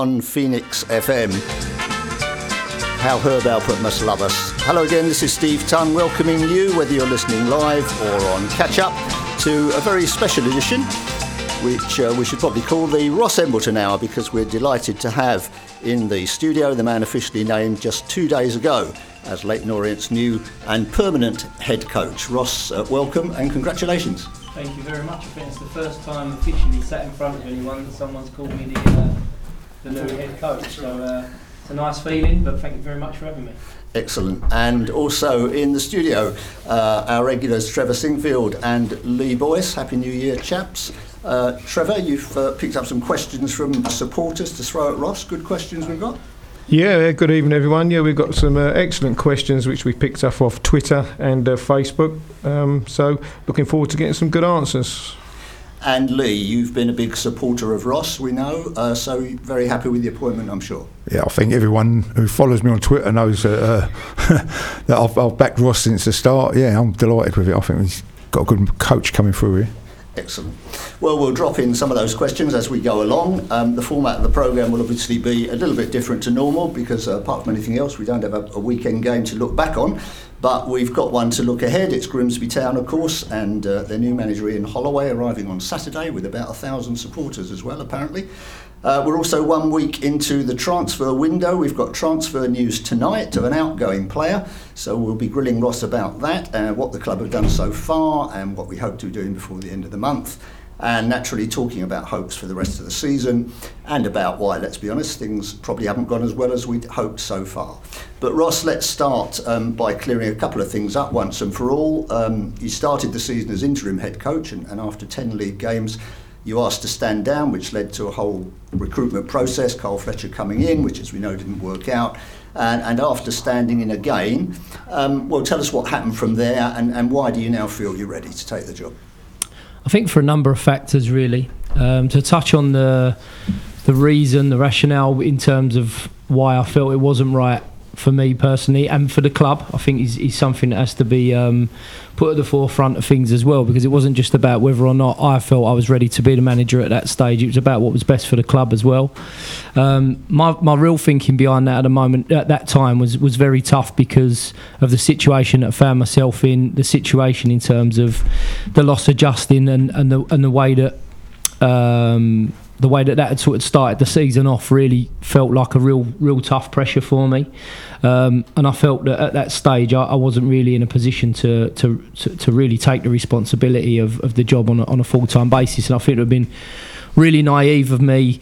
on Phoenix FM. How Herb Alpert must love us. Hello again, this is Steve Tongue welcoming you, whether you're listening live or on catch up, to a very special edition, which uh, we should probably call the Ross Embleton Hour because we're delighted to have in the studio the man officially named just two days ago as Leyton Orient's new and permanent head coach. Ross, uh, welcome and congratulations. Thank you very much. I think it's the first time officially sat in front of anyone that someone's called me the, uh, the new head coach. So uh, it's a nice feeling, but thank you very much for having me. Excellent. And also in the studio, uh, our regulars Trevor Singfield and Lee Boyce. Happy New Year, chaps. Uh, Trevor, you've uh, picked up some questions from supporters to throw at Ross. Good questions we've got. Yeah, good evening, everyone. Yeah, we've got some uh, excellent questions which we picked up off Twitter and uh, Facebook. Um, so, looking forward to getting some good answers. And Lee, you've been a big supporter of Ross, we know, uh, so very happy with the appointment, I'm sure. Yeah, I think everyone who follows me on Twitter knows that, uh, that I've, I've, backed Ross since the start. Yeah, I'm delighted with it. I think he's got a good coach coming through here. Excellent. Well, we'll drop in some of those questions as we go along. Um, the format of the programme will obviously be a little bit different to normal because, uh, apart from anything else, we don't have a, a weekend game to look back on. But we've got one to look ahead. It's Grimsby Town, of course, and uh, their new manager Ian Holloway arriving on Saturday with about a thousand supporters as well, apparently. Uh, we're also one week into the transfer window. We've got transfer news tonight of an outgoing player, so we'll be grilling Ross about that and what the club have done so far and what we hope to be doing before the end of the month and naturally talking about hopes for the rest of the season and about why, let's be honest, things probably haven't gone as well as we'd hoped so far. But Ross, let's start um, by clearing a couple of things up once and for all. Um, you started the season as interim head coach, and, and after 10 league games, you asked to stand down, which led to a whole recruitment process. Carl Fletcher coming in, which, as we know, didn't work out. And, and after standing in again, um, well, tell us what happened from there and, and why do you now feel you're ready to take the job? I think for a number of factors, really. Um, to touch on the the reason, the rationale in terms of why I felt it wasn't right for me personally and for the club, I think is, is something that has to be um, put at the forefront of things as well because it wasn't just about whether or not I felt I was ready to be the manager at that stage. It was about what was best for the club as well. Um, my my real thinking behind that at the moment at that time was was very tough because of the situation that I found myself in, the situation in terms of the loss of Justin and and the and the way that. Um, the way that that had sort of started the season off really felt like a real, real tough pressure for me, um, and I felt that at that stage I, I wasn't really in a position to to, to, to really take the responsibility of, of the job on a, on a full time basis, and I think it would have been really naive of me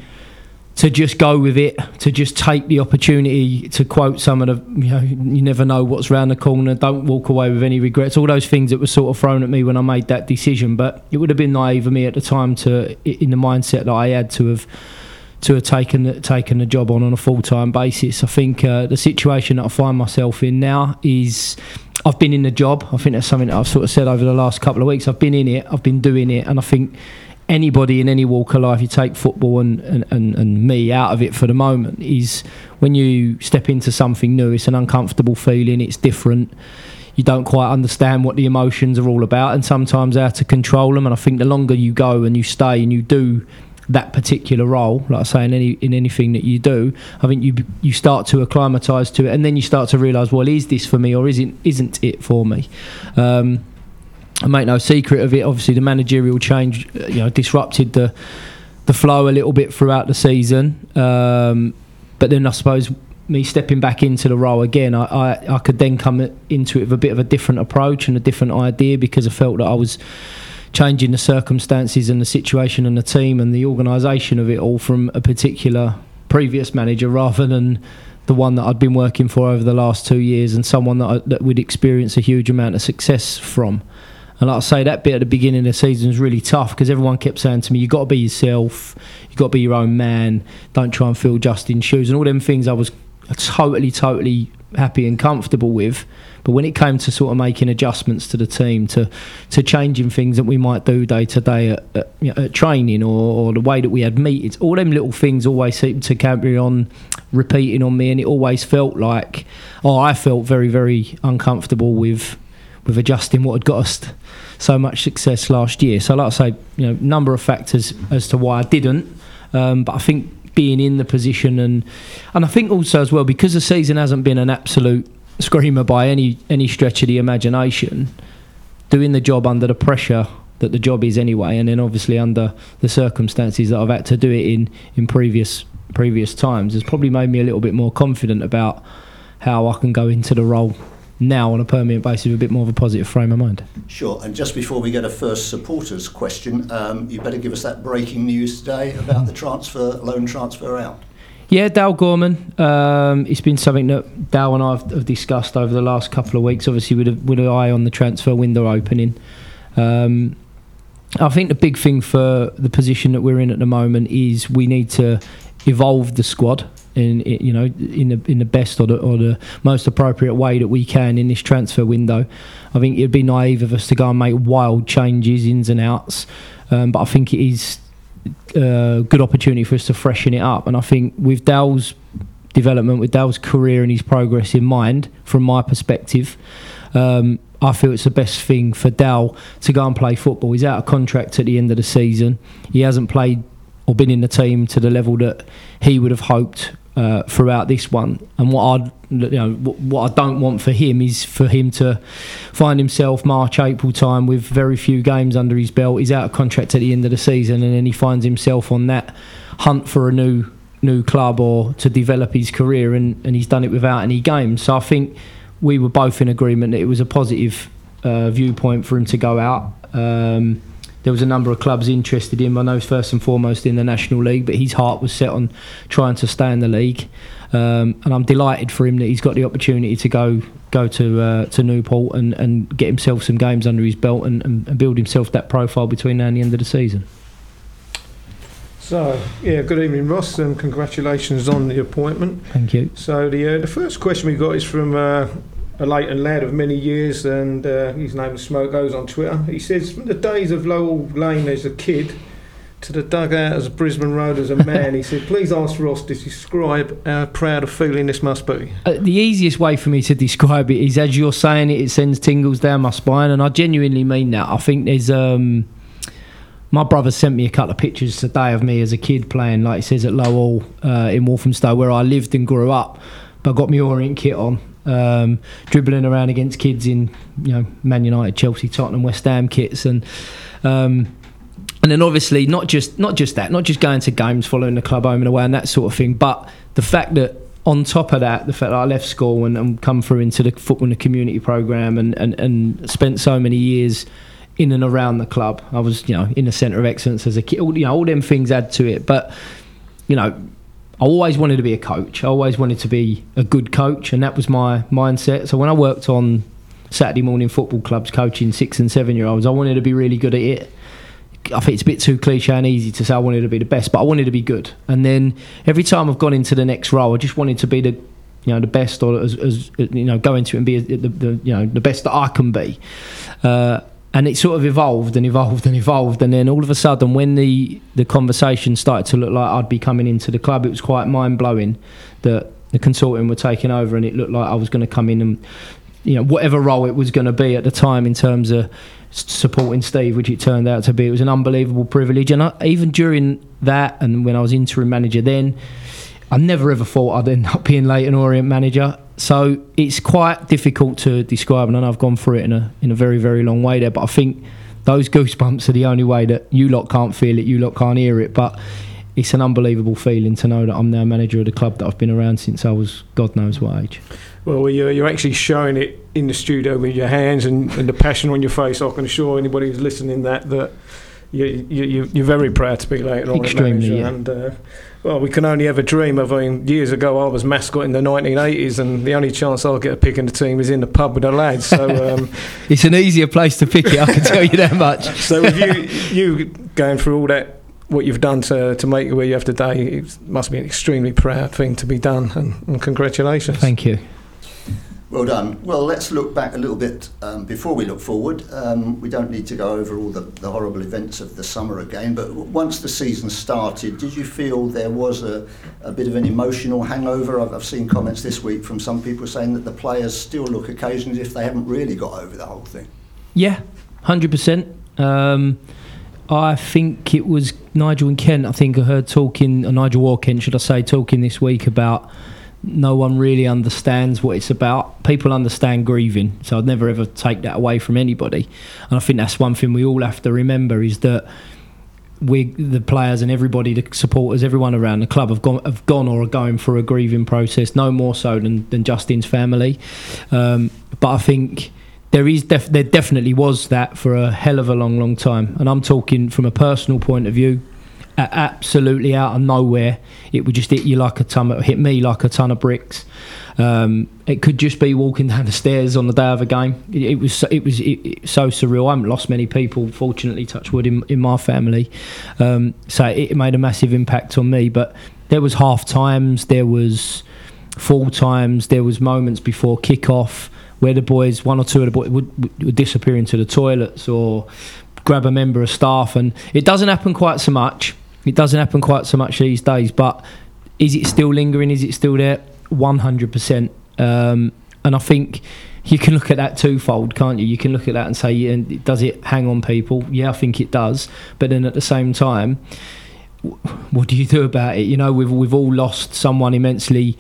to just go with it, to just take the opportunity to quote some of the, you know, you never know what's around the corner, don't walk away with any regrets, all those things that were sort of thrown at me when I made that decision. But it would have been naive of me at the time to, in the mindset that I had to have to have taken taken the job on on a full time basis. I think uh, the situation that I find myself in now is I've been in the job. I think that's something that I've sort of said over the last couple of weeks. I've been in it. I've been doing it, and I think anybody in any walk of life, you take football and, and, and, and, me out of it for the moment, is when you step into something new, it's an uncomfortable feeling, it's different. You don't quite understand what the emotions are all about, and sometimes how to control them. And I think the longer you go and you stay and you do that particular role, like I say in any in anything that you do, I think you you start to acclimatise to it, and then you start to realise, well, is this for me or isn't isn't it for me? Um, I make no secret of it. Obviously, the managerial change, uh, you know, disrupted the the flow a little bit throughout the season. Um, but then I suppose me stepping back into the role again, I, I, I, could then come into it with a bit of a different approach and a different idea because I felt that I was changing the circumstances and the situation and the team and the organisation of it all from a particular previous manager rather than the one that I'd been working for over the last two years and someone that, I, that we'd experience a huge amount of success from. And like I say, that bit at the beginning of the season was really tough because everyone kept saying to me, "You've got to be yourself. You've got to be your own man. Don't try and fill Justin's shoes." And all them things I was totally, totally happy and comfortable with. But when it came to sort of making adjustments to the team, to to changing things that we might do day to day at, at, training or, or, the way that we had meetings, all them little things always seemed to carry on repeating on me, and it always felt like, oh, I felt very, very uncomfortable with with adjusting what had got us so much success last year. So, like I say, you know, number of factors as to why I didn't. Um, but I think being in the position and and I think also as well because the season hasn't been an absolute screamer by any any stretch of the imagination, doing the job under the pressure that the job is anyway, and then obviously under the circumstances that I've had to do it in in previous previous times has probably made me a little bit more confident about how I can go into the role now on a permanent basis with a bit more of a positive frame of mind. Sure, and just before we get a first supporters question, um, you better give us that breaking news today about the transfer, loan transfer out. Yeah, Dale Gorman. Um, it's been something that Dale and I have, have discussed over the last couple of weeks, obviously with, a, with an eye on the transfer window opening. Um, I think the big thing for the position that we're in at the moment is we need to evolve the squad in, you know in the in the best or the, or the most appropriate way that we can in this transfer window. I think it'd be naive of us to go and make wild changes, ins and outs. Um, but I think it is a good opportunity for us to freshen it up. And I think with Dale's development, with Dale's career and his progress in mind, from my perspective, um, I feel it's the best thing for Dale to go and play football. He's out of contract at the end of the season. He hasn't played or been in the team to the level that he would have hoped uh, throughout this one. And what I, you know, what I don't want for him is for him to find himself March, April time with very few games under his belt. He's out of contract at the end of the season, and then he finds himself on that hunt for a new new club or to develop his career, and, and he's done it without any games. So I think we were both in agreement that it was a positive uh, viewpoint for him to go out. Um, there was a number of clubs interested in him. I know first and foremost in the National League, but his heart was set on trying to stay in the league. Um, and I'm delighted for him that he's got the opportunity to go go to uh, to Newport and, and get himself some games under his belt and, and, build himself that profile between now and the end of the season. So, yeah, good evening, Ross, and congratulations on the appointment. Thank you. So, the uh, the first question we got is from uh, a Leyton lad of many years, and uh, his name is Smoke Goes on Twitter. He says, From the days of Lowell Lane as a kid to the dugout as a Brisbane Road as a man, he said, Please ask Ross to describe how proud a feeling this must be. Uh, the easiest way for me to describe it is as you're saying it, it sends tingles down my spine, and I genuinely mean that. I think there's. Um, my brother sent me a couple of pictures today of me as a kid playing, like he says, at Lowell uh, in Walthamstow, where I lived and grew up. But I got my Orient kit on, um, dribbling around against kids in, you know, Man United, Chelsea, Tottenham, West Ham kits, and um, and then obviously not just not just that, not just going to games, following the club home and away, and that sort of thing, but the fact that on top of that, the fact that I left school and, and come through into the football and the community program and, and, and spent so many years in and around the club. I was, you know, in the centre of excellence as a kid. All, you know, all them things add to it. But, you know, I always wanted to be a coach. I always wanted to be a good coach, and that was my mindset. So when I worked on Saturday morning football clubs coaching six and seven year olds, I wanted to be really good at it. I think it's a bit too cliche and easy to say I wanted to be the best, but I wanted to be good. And then every time I've gone into the next role, I just wanted to be the you know the best or as, as you know go into it and be the, the you know the best that I can be. Uh, and it sort of evolved and evolved and evolved. And then all of a sudden when the the conversation started to look like I'd be coming into the club it was quite mind blowing that the consortium were taking over and it looked like I was going to come in and you know whatever role it was going to be at the time in terms of supporting Steve which it turned out to be. It was an unbelievable privilege. And I, even during that and when I was interim manager then I never ever thought I'd end up being Leyton Orient manager so it's quite difficult to describe, and I know I've gone through it in a in a very very long way there. But I think those goosebumps are the only way that you lot can't feel it, you lot can't hear it. But it's an unbelievable feeling to know that I'm now manager of the club that I've been around since I was God knows what age. Well, you're, you're actually showing it in the studio with your hands and, and the passion on your face. I can assure anybody who's listening that that you, you, you're very proud to be Leyton Orient Extremely, manager. yeah. And uh, well, we can only ever dream of. I mean, years ago, I was mascot in the 1980s, and the only chance I'll get a pick in the team is in the pub with the lads. So, um, It's an easier place to pick it, I can tell you that much. so with you, you going through all that, what you've done to to make it where you have today, it must be an extremely proud thing to be done, and, and congratulations. Thank you. Well done. Well, let's look back a little bit um, before we look forward. Um, we don't need to go over all the, the horrible events of the summer again, but once the season started, did you feel there was a, a bit of an emotional hangover? I've, I've seen comments this week from some people saying that the players still look occasionally as if they haven't really got over the whole thing. Yeah, hundred percent. Um, I think it was Nigel and Kent. I think I heard talking, Nigel or Kent, should I say, talking this week about no one really understands what it's about. People understand grieving, so I'd never ever take that away from anybody. And I think that's one thing we all have to remember is that we, the players and everybody, the supporters, everyone around the club have gone, have gone or are going through a grieving process. No more so than, than Justin's family. Um, but I think there is def- there definitely was that for a hell of a long, long time. And I'm talking from a personal point of view. Absolutely out of nowhere, it would just hit you like a ton. Hit me like a ton of bricks. Um, it could just be walking down the stairs on the day of a game. It, it was it was it, it- so surreal. I haven't lost many people, fortunately, touch wood in, in my family. Um, so it, made a massive impact on me. But there was half times, there was full times, there was moments before kick off where the boys, one or two of the boys, would, would disappear into the toilets or grab a member of staff, and it doesn't happen quite so much. It doesn't happen quite so much these days, but is it still lingering? Is it still there? One hundred percent. Um, And I think you can look at that twofold, can't you? You can look at that and say, yeah, does it hang on people? Yeah, I think it does. But then at the same time, what do you do about it? You know, we've we've all lost someone immensely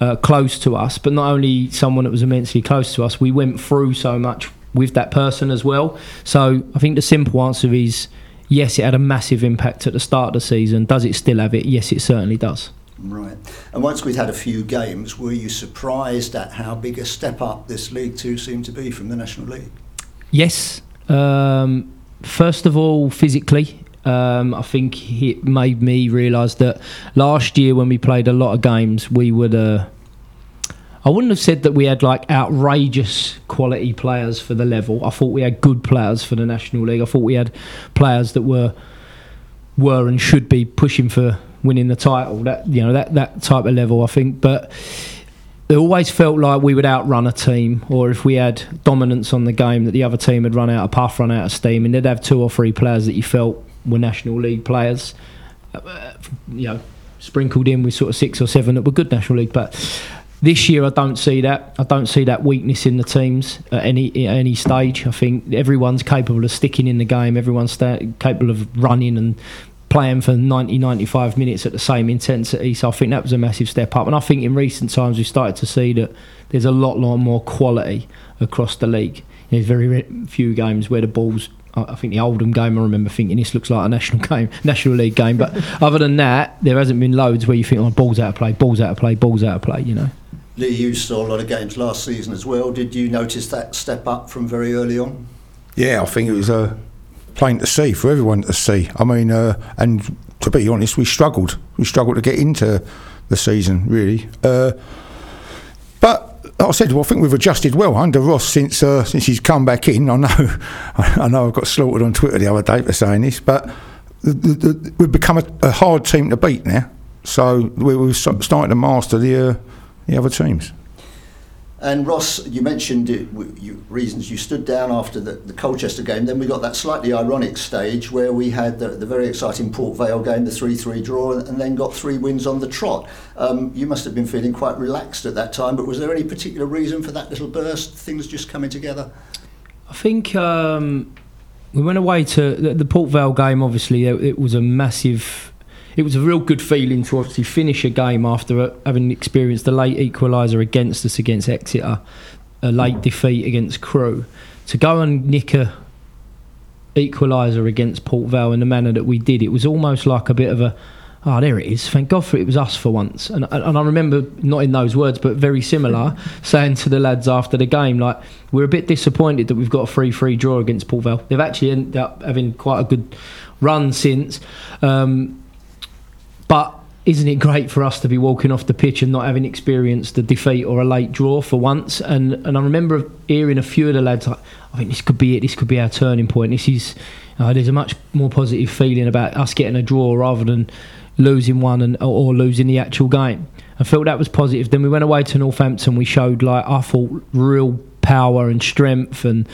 uh, close to us, but not only someone that was immensely close to us, we went through so much with that person as well. So I think the simple answer is yes, it had a massive impact at the start of the season. Does it still have it? Yes, it certainly does. Right. And once we'd had a few games, were you surprised at how big a step up this League Two seemed to be from the National League? Yes. Um, first of all, physically, um, I think it made me realise that last year when we played a lot of games, we would. Uh, I wouldn't have said that we had like outrageous quality players for the level. I thought we had good players for the National League. I thought we had players that were were and should be pushing for winning the title. That you know that that type of level. I think, but it always felt like we would outrun a team, or if we had dominance on the game, that the other team had run out of puff, run out of steam, and they'd have two or three players that you felt were National League players. Uh, you know, sprinkled in with sort of six or seven that were good National League, but. This year, I don't see that. I don't see that weakness in the teams at any at any stage. I think everyone's capable of sticking in the game. Everyone's sta- capable of running and playing for 90, 95 minutes at the same intensity. So I think that was a massive step up. And I think in recent times we've started to see that there's a lot, lot more quality across the league. There's very few games where the balls. I think the Oldham game. I remember thinking this looks like a national game, national league game. But other than that, there hasn't been loads where you think, "Oh, balls out of play, balls out of play, balls out of play." You know. Lee, you saw a lot of games last season as well. Did you notice that step up from very early on? Yeah, I think it was uh, plain to see for everyone to see. I mean, uh, and to be honest, we struggled. We struggled to get into the season, really. Uh, but like I said, well, I think we've adjusted well under Ross since uh, since he's come back in. I know, I know, I got slaughtered on Twitter the other day for saying this, but the, the, the, we've become a, a hard team to beat now. So we, we're so- starting to master the uh, the other teams. And Ross, you mentioned it, you, reasons you stood down after the, the Colchester game. Then we got that slightly ironic stage where we had the, the very exciting Port Vale game, the 3 3 draw, and then got three wins on the trot. Um, you must have been feeling quite relaxed at that time, but was there any particular reason for that little burst? Things just coming together? I think um, we went away to the, the Port Vale game. Obviously, it, it was a massive. It was a real good feeling to obviously finish a game after uh, having experienced the late equaliser against us against Exeter, a late defeat against Crewe. To go and nick a equaliser against Port Vale in the manner that we did, it was almost like a bit of a. Oh, there it is. Thank God for it was us for once. And, and I remember, not in those words, but very similar, saying to the lads after the game, like, we're a bit disappointed that we've got a 3 3 draw against Port Vale. They've actually ended up having quite a good run since. Um, isn't it great for us to be walking off the pitch and not having experienced a defeat or a late draw for once? And and I remember hearing a few of the lads like, I think this could be it. This could be our turning point. This is uh, there's a much more positive feeling about us getting a draw rather than losing one and or, losing the actual game. I felt that was positive. Then we went away to Northampton. We showed like I thought real power and strength and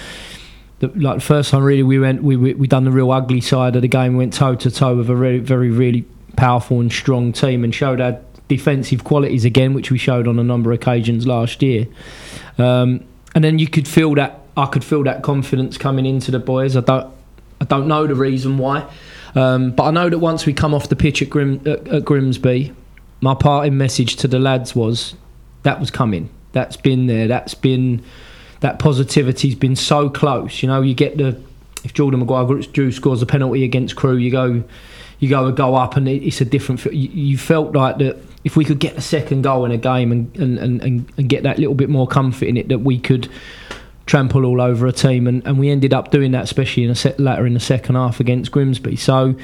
the, like the first time really we went we we, we done the real ugly side of the game. We went toe to toe with a very very really powerful and strong team and showed our defensive qualities again, which we showed on a number of occasions last year. Um, and then you could feel that I could feel that confidence coming into the boys. I don't. I, don't know the reason why, um, but I know that once we come off the pitch at, Grim, at, at Grimsby, my parting message to the lads was that was coming. That's been there. That's been that positivity's been so close. You know, you get the if Jordan Maguire-Drew scores a penalty against Crewe, you go you go and go up, and it's a different. You, felt like that if we could get a second goal in a game and and, and, and get that little bit more comfort in it, that we could trample all over a team, and, and we ended up doing that, especially in a set latter in the second half against Grimsby. So.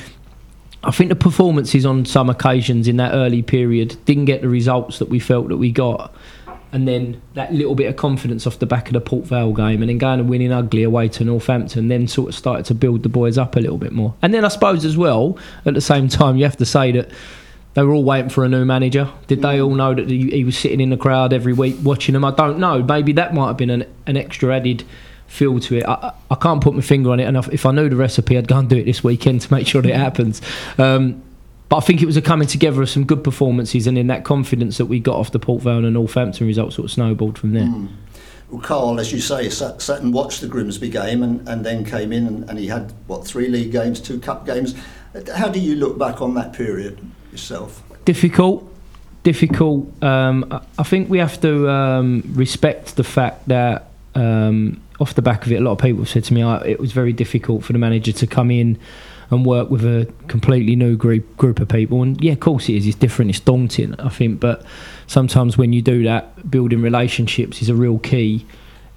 I think the performances on some occasions in that early period didn't get the results that we felt that we got and then that little bit of confidence off the back of the Port Vale game, and then going and winning ugly away to Northampton, then sort of started to build the boys up a little bit more. And then I suppose as well, at the same time, you have to say that they were all waiting for a new manager. Did they all know that he, he was sitting in the crowd every week watching them? I don't know. Maybe that might have been an, an extra added feel to it. I, I can't put my finger on it, and if I knew the recipe, I'd go and do it this weekend to make sure that it happens. Um, but I think it was a coming together of some good performances, and in that confidence that we got off the Port Vale and Northampton results, sort of snowballed from there. Mm. Well, Carl, as you say, sat, sat, and watched the Grimsby game, and, and then came in, and, and he had what three league games, two cup games. How do you look back on that period yourself? Difficult, difficult. Um, I think we have to um, respect the fact that um, off the back of it, a lot of people said to me, oh, it was very difficult for the manager to come in and work with a completely new group group of people. And yeah, of course it is. It's different. It's daunting, I think. But sometimes when you do that, building relationships is a real key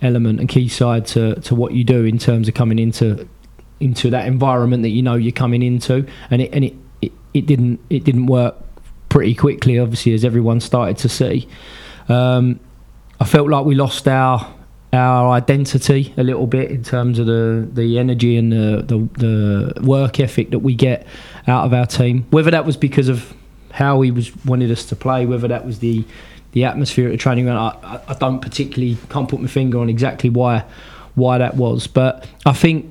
element and key side to, to what you do in terms of coming into into that environment that you know you're coming into. And it and it, it, it didn't it didn't work pretty quickly, obviously, as everyone started to see. Um, I felt like we lost our our identity a little bit in terms of the, the energy and the, the, the work ethic that we get out of our team. Whether that was because of how he was wanted us to play, whether that was the the atmosphere at the training ground, I, I don't particularly can't put my finger on exactly why why that was. But I think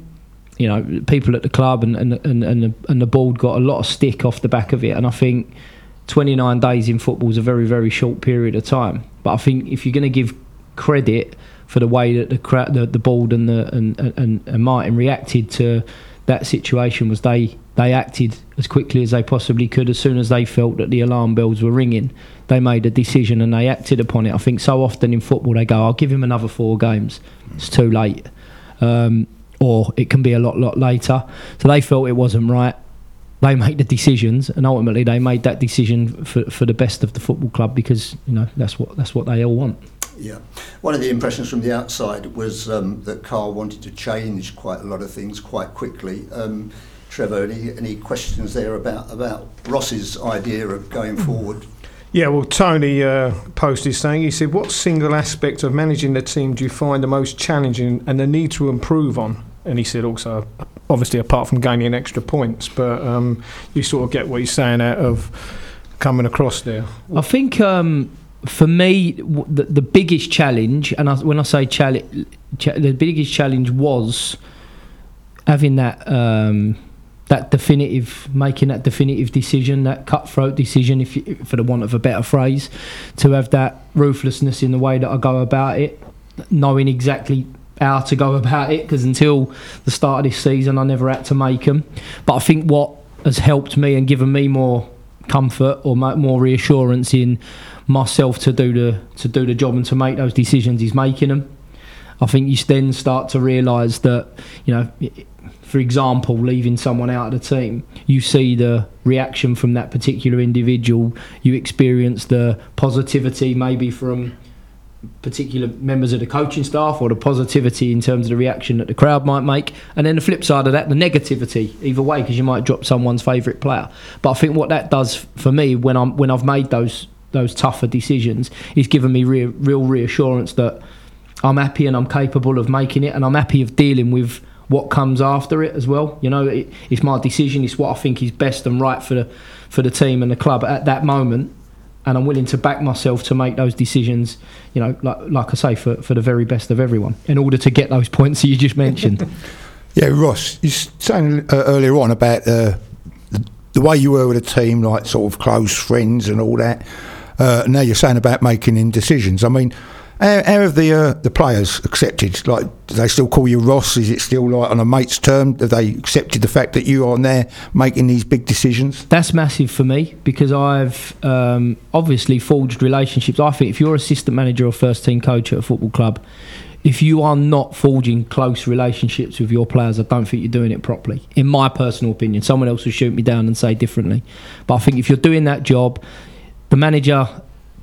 you know people at the club and and and, and, the, and the board got a lot of stick off the back of it, and I think 29 days in football is a very very short period of time. But I think if you're going to give credit for the way that the the, the board and the and, and, and Martin reacted to that situation was they they acted as quickly as they possibly could. As soon as they felt that the alarm bells were ringing they made a decision and they acted upon it. I think so often in football they go I'll give him another four games. It's too late. Um, or it can be a lot lot later. So they felt it wasn't right. They make the decisions and ultimately they made that decision for, for the best of the football club because you know that's what that's what they all want yeah. One of the impressions from the outside was um, that Carl wanted to change quite a lot of things quite quickly. Um, Trevor, any, any questions there about, about Ross's idea of going forward? Yeah, well, Tony uh, posted saying, he said, What single aspect of managing the team do you find the most challenging and the need to improve on? And he said also, obviously, apart from gaining extra points, but um, you sort of get what he's saying out of coming across there. I think um, for me, the, the biggest challenge, and I, when I say challenge, cha- the biggest challenge was having that um, that definitive, making that definitive decision, that cutthroat decision, if you, for the want of a better phrase, to have that ruthlessness in the way that I go about it, knowing exactly how to go about it. Because until the start of this season, I never had to make them. But I think what has helped me and given me more comfort or more reassurance in myself to do the to do the job and to make those decisions. He's making them. I think you then start to realise that you know, for example, leaving someone out of the team, you see the reaction from that particular individual. You experience the positivity maybe from particular members of the coaching staff or the positivity in terms of the reaction that the crowd might make and then the flip side of that the negativity either way because you might drop someone's favourite player but I think what that does for me when I'm when I've made those those tougher decisions he's given me real, real reassurance that I'm happy and I'm capable of making it, and I'm happy of dealing with what comes after it as well. You know, it, it's my decision. It's what I think is best and right for the for the team and the club at that moment, and I'm willing to back myself to make those decisions. You know, like like I say, for for the very best of everyone, in order to get those points that you just mentioned. yeah, Ross, you saying uh, earlier on about uh, the, the way you were with a team, like sort of close friends and all that. Uh, now you're saying about making in decisions. I mean, How, how have the uh, the players accepted? Like, do they still call you Ross? Is it still like on a mate's term? Have they accepted the fact that you are there making these big decisions? That's massive for me because I've um, obviously forged relationships. I think if you're assistant manager or first team coach at a football club, if you are not forging close relationships with your players, I don't think you're doing it properly. In my personal opinion, someone else will shoot me down and say differently. But I think if you're doing that job, the manager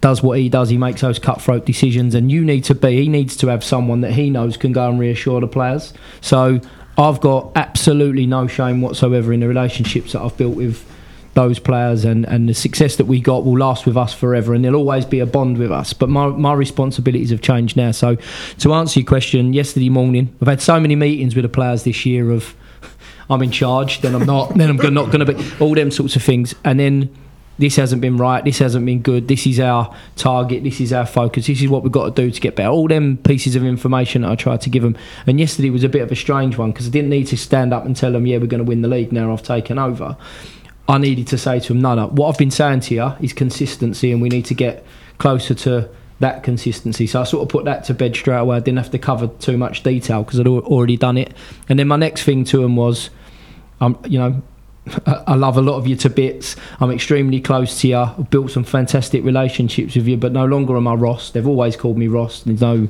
does what he does. He makes those cutthroat decisions, and you need to be. He needs to have someone that he knows can go and reassure the players. So I've got absolutely no shame whatsoever in the relationships that I've built with those players and, and the success that we got will last with us forever and there'll always be a bond with us but my, my responsibilities have changed now so to answer your question yesterday morning I've had so many meetings with the players this year of I'm in charge then I'm not then I'm not going to be all them sorts of things and then this hasn't been right, this hasn't been good, this is our target, this is our focus, this is what we've got to do to get better. All them pieces of information that I tried to give them. And yesterday was a bit of a strange one because I didn't need to stand up and tell them, yeah, we're going to win the league now I've taken over. I needed to say to them, no, no, what I've been saying to you is consistency and we need to get closer to that consistency. So I sort of put that to bed straight away. I didn't have to cover too much detail because I'd already done it. And then my next thing to them was, um, you know, I love a lot of you to bits. I'm extremely close to you. I've built some fantastic relationships with you, but no longer am I Ross. They've always called me Ross. There's no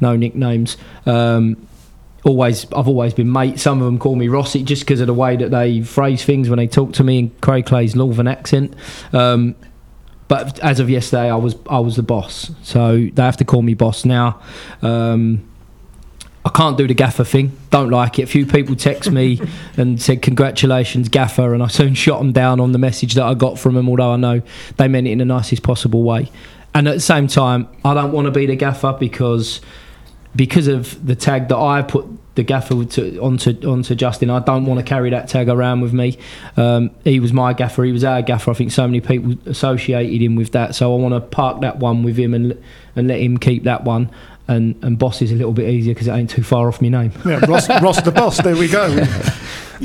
no nicknames. Um, always, I've always been mate. Some of them call me Rossi just because of the way that they phrase things when they talk to me in Craig Clay's Northern accent. Um, but as of yesterday, I was I was the boss, so they have to call me boss now. Um, can't do the gaffer thing. Don't like it. A few people text me and said congratulations, gaffer, and I soon shot them down on the message that I got from them. Although I know they meant it in the nicest possible way. And at the same time, I don't want to be the gaffer because because of the tag that I put the gaffer to, onto onto Justin. I don't want to carry that tag around with me. Um, he was my gaffer. He was our gaffer. I think so many people associated him with that. So I want to park that one with him and and let him keep that one and, and boss is a little bit easier because it ain't too far off my name. Yeah, Ross, Ross the boss. There we go.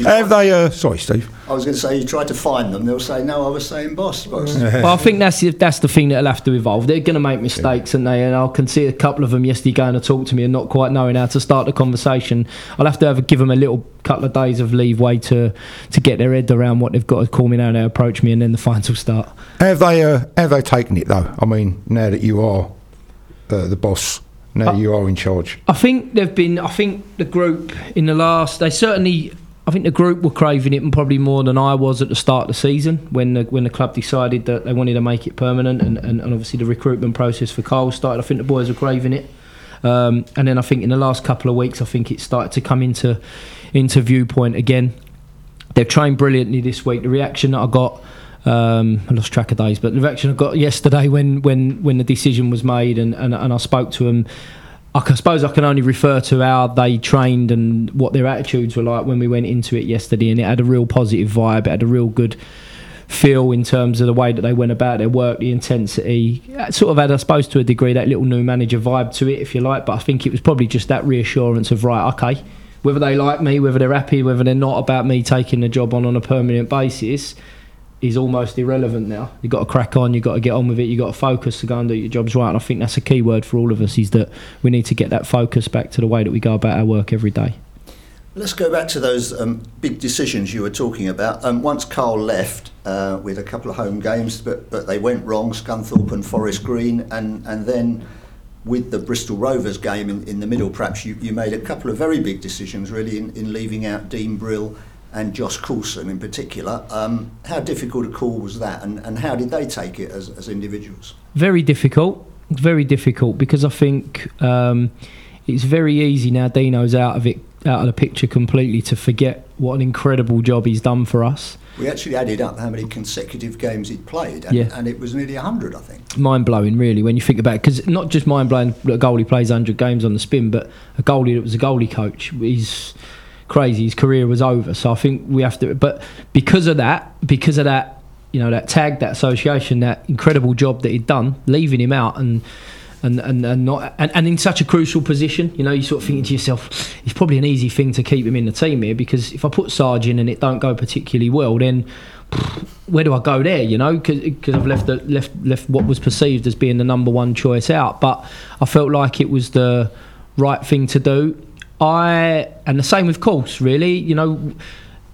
Have they? Uh, sorry, Steve. I was going to say you tried to find them. They'll say no. I was saying boss. boss. well, I think that's that's the thing that'll have to evolve. They're going to make mistakes, and they and I can see a couple of them yesterday going to talk to me and not quite knowing how to start the conversation. I'll have to have, give them a little couple of days of leeway to to get their head around what they've got to call me now. They approach me, and then the finals will start. Have they? Uh, have they taken it though? I mean, now that you are uh, the boss now you are in charge. I think they've been. I think the group in the last. They certainly. I think the group were craving it, and probably more than I was at the start of the season when the, when the club decided that they wanted to make it permanent, and, and, and obviously the recruitment process for Carl started. I think the boys were craving it, um, and then I think in the last couple of weeks, I think it started to come into into viewpoint again. They've trained brilliantly this week. The reaction that I got. Um, I lost track of days, but the reaction I got yesterday when, when, when the decision was made and, and, and I spoke to them I suppose I can only refer to how they trained and what their attitudes were like when we went into it yesterday, and it had a real positive vibe. It had a real good feel in terms of the way that they went about their work, the intensity. It sort of had, I suppose, to a degree, that little new manager vibe to it, if you like. But I think it was probably just that reassurance of right, okay, whether they like me, whether they're happy, whether they're not about me taking the job on on a permanent basis is almost irrelevant now. You've got to crack on, you've got to get on with it, you've got to focus to go and do your jobs right. And I think that's a key word for all of us is that we need to get that focus back to the way that we go about our work every day. Let's go back to those um, big decisions you were talking about. Um, once Carl left uh, with a couple of home games, but, but they went wrong, Scunthorpe and Forest Green, and, and then with the Bristol Rovers game in, in the middle, perhaps you, you made a couple of very big decisions really in, in leaving out Dean Brill and Josh Coulson in particular. Um, how difficult a call was that, and, and how did they take it as, as individuals? Very difficult, very difficult because I think um, it's very easy now. Dino's out of it, out of the picture completely to forget what an incredible job he's done for us. We actually added up how many consecutive games he'd played, and, yeah. and it was nearly 100, I think. Mind blowing, really, when you think about it. Because not just mind blowing that a goalie plays 100 games on the spin, but a goalie that was a goalie coach. He's crazy. His career was over. So I think we have to. But because of that, because of that, you know, that tag, that association, that incredible job that he'd done, leaving him out and. And, and, and not and, and in such a crucial position, you know, you sort of thinking to yourself, it's probably an easy thing to keep him in the team here because if I put Sarge in and it don't go particularly well, then where do I go there? You know, because I've left the, left left what was perceived as being the number one choice out, but I felt like it was the right thing to do. I and the same with course, really. You know,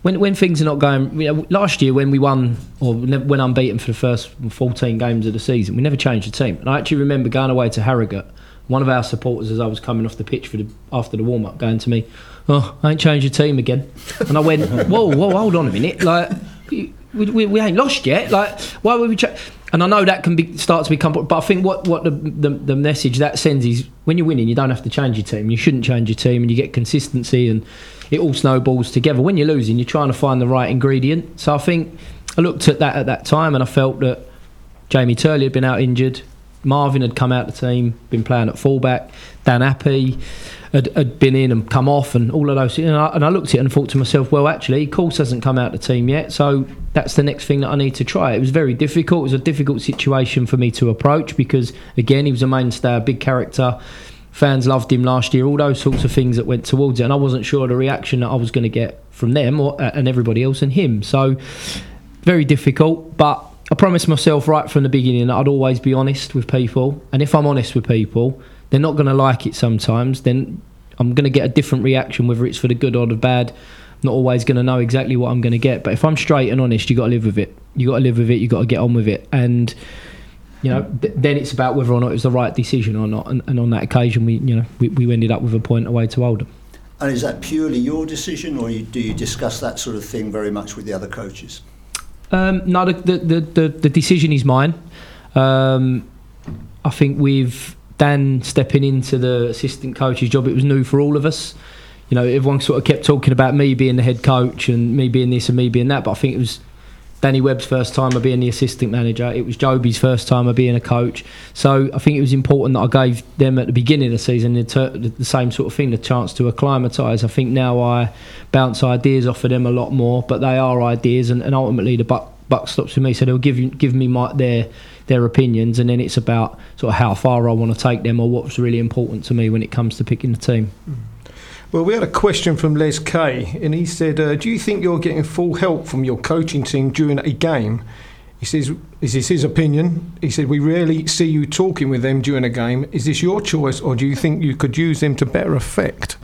when when things are not going. You know, last year when we won or when unbeaten for the first 14 games of the season, we never changed the team. And I actually remember going away to Harrogate. One of our supporters, as I was coming off the pitch for the, after the warm up, going to me, "Oh, I ain't changed your team again." And I went, "Whoa, whoa, hold on a minute, like." We, we, we ain't lost yet. Like, why would we? Ch-? And I know that can be start to become, but I think what what the, the, the message that sends is when you're winning, you don't have to change your team. You shouldn't change your team, and you get consistency, and it all snowballs together. When you're losing, you're trying to find the right ingredient. So I think I looked at that at that time, and I felt that Jamie Turley had been out injured. Marvin had come out the team, been playing at fullback. Dan Happe had, had been in and come off, and all of those. And I, and I looked at it and thought to myself, well, actually, Course hasn't come out the team yet, so that's the next thing that I need to try. It was very difficult. It was a difficult situation for me to approach because, again, he was a mainstay, a big character. Fans loved him last year. All those sorts of things that went towards it, and I wasn't sure the reaction that I was going to get from them or, and everybody else and him. So very difficult, but I promised myself right from the beginning that I'd always be honest with people, and if I'm honest with people, they're not going to like it sometimes. Then I'm going to get a different reaction, whether it's for the good or the bad. I'm not always going to know exactly what I'm going to get, but if I'm straight and honest, you got to live with it. You got to live with it. You got to get on with it, and you know, th- then it's about whether or not it was the right decision or not. And, and on that occasion, we you know we, we ended up with a point away to Oldham. And is that purely your decision, or do you discuss that sort of thing very much with the other coaches? Um, no, the, the, the, the, decision is mine. Um, I think with Dan stepping into the assistant coach's job, it was new for all of us. You know, everyone sort of kept talking about me being the head coach and me being this and me being that, but I think it was Danny Webb's first time of being the assistant manager. It was Jobi's first time of being a coach. So I think it was important that I gave them at the beginning of the season the, ter- the same sort of thing, the chance to acclimatise. I think now I bounce ideas off of them a lot more, but they are ideas, and, and ultimately the buck buck stops with me. So they'll give give me my, their their opinions, and then it's about sort of how far I want to take them or what's really important to me when it comes to picking the team. Mm. Well, we had a question from Les K, and he said, uh, "Do you think you're getting full help from your coaching team during a game?" He says, "Is this his opinion?" He said, "We rarely see you talking with them during a game. Is this your choice, or do you think you could use them to better effect?"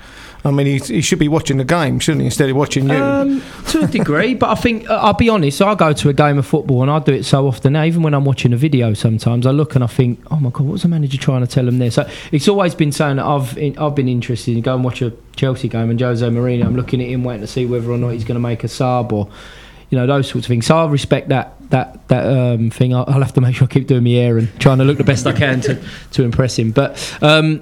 I mean, he, he should be watching the game, shouldn't he, instead of watching you? Um, to a degree, but I think uh, I'll be honest. I go to a game of football and I do it so often now. Even when I'm watching a video, sometimes I look and I think, "Oh my god, what's the manager trying to tell them there?" So it's always been saying that I've I've been interested in go and watch a Chelsea game and Jose Mourinho. I'm looking at him, waiting to see whether or not he's going to make a sub or you know those sorts of things. So I respect that that that um, thing. I'll, I'll, have to make sure I keep doing my hair and trying to look the best I can to to impress him. But um,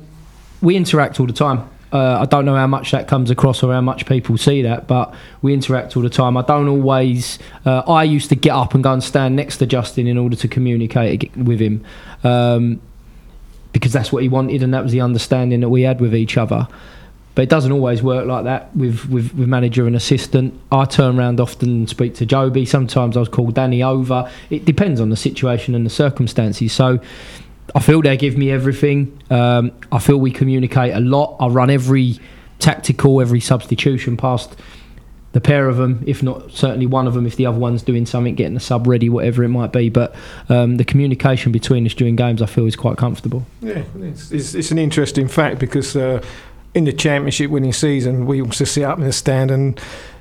we interact all the time. Uh, I don't know how much that comes across or how much people see that, but we interact all the time. I don't always. Uh, I used to get up and go and stand next to Justin in order to communicate with him, um, because that's what he wanted and that was the understanding that we had with each other. But it doesn't always work like that with, with, with manager and assistant. I turn around often and speak to Jobi. Sometimes I was called Danny over. It depends on the situation and the circumstances. So I feel they give me everything. Um, I feel we communicate a lot. I run every tactical, every substitution past the pair of them, if not certainly one of them, if the other one's doing something, getting the sub ready, whatever it might be. But um, the communication between us during games, I feel, is quite comfortable. Yeah, it's, it's, it's an interesting fact because uh, in the championship winning season, we used to sit up in the stand and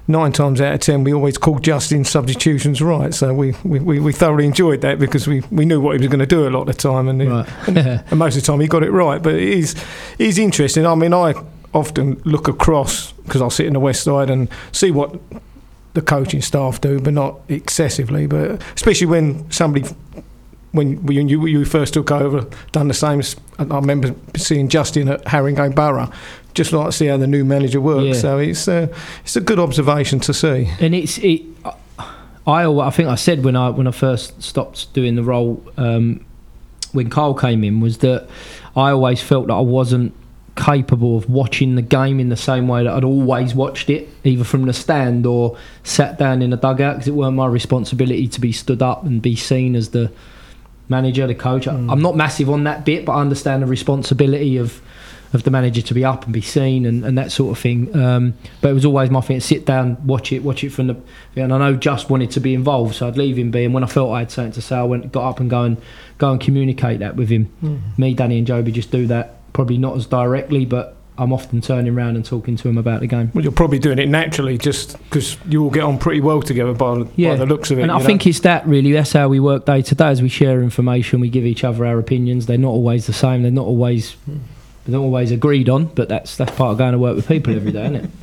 nine times out of ten, we always called Justin substitutions right. So we, we, we thoroughly enjoyed that because we, we knew what he was going to do a lot of the time, and, right. and, and, most of the time he got it right. But it is, it is interesting. I mean, I often look across because I sit in the west side and see what the coaching staff do, but not excessively. But especially when somebody when you, you first took over, done the same. I remember seeing Justin at Haringey Borough, just like to see how the new manager works. Yeah. So it's uh, it's a good observation to see. And it's it. I I think I said when I when I first stopped doing the role um, when Carl came in was that I always felt that I wasn't capable of watching the game in the same way that I'd always watched it, either from the stand or sat down in the dugout, because it weren't my responsibility to be stood up and be seen as the manager, the coach. Mm. I'm not massive on that bit, but I understand the responsibility of of the manager to be up and be seen and, and that sort of thing. Um, but it was always my thing to sit down, watch it, watch it from the. And I know Just wanted to be involved, so I'd leave him be. And when I felt I had something to say, I went, got up and go and go and communicate that with him. Mm. Me, Danny, and Jobi just do that. Probably not as directly, but I'm often turning around and talking to him about the game. Well, you're probably doing it naturally, just because you all get on pretty well together by, Yeah. by the looks of it. And I know? think it's that really. That's how we work day to day. As we share information, we give each other our opinions. They're not always the same. They're not always they're not always agreed on. But that's that's part of going to work with people every day, isn't it?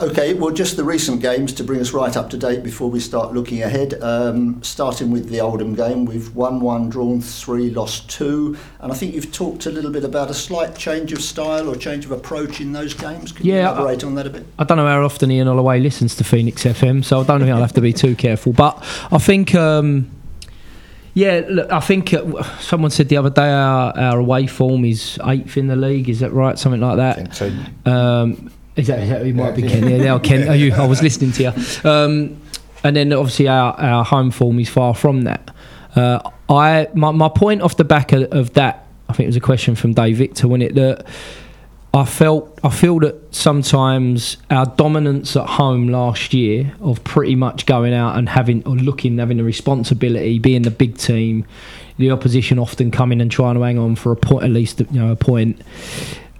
Okay, well, just the recent games to bring us right up to date before we start looking ahead. Um, starting with the Oldham game, we've won one, drawn three, lost two, and I think you've talked a little bit about a slight change of style or change of approach in those games. Can you Yeah, I- elaborate on that a bit? I don't know how often Ian Holloway listens to Phoenix FM, so I don't think I'll have to be too careful. But I think, um, yeah, look, I think uh, someone said the other day our, our away form is eighth in the league. Is that right? Something like I that. think so. Um, is that, is that it might be. Ken? Yeah, are Ken. Are you, I was listening to you. Um, and then obviously our, our home form is far from that. Uh, I my, my point off the back of, of that, I think it was a question from Dave Victor, when it that I felt I feel that sometimes our dominance at home last year of pretty much going out and having or looking having the responsibility, being the big team, the opposition often coming and trying to hang on for a point at least you know a point.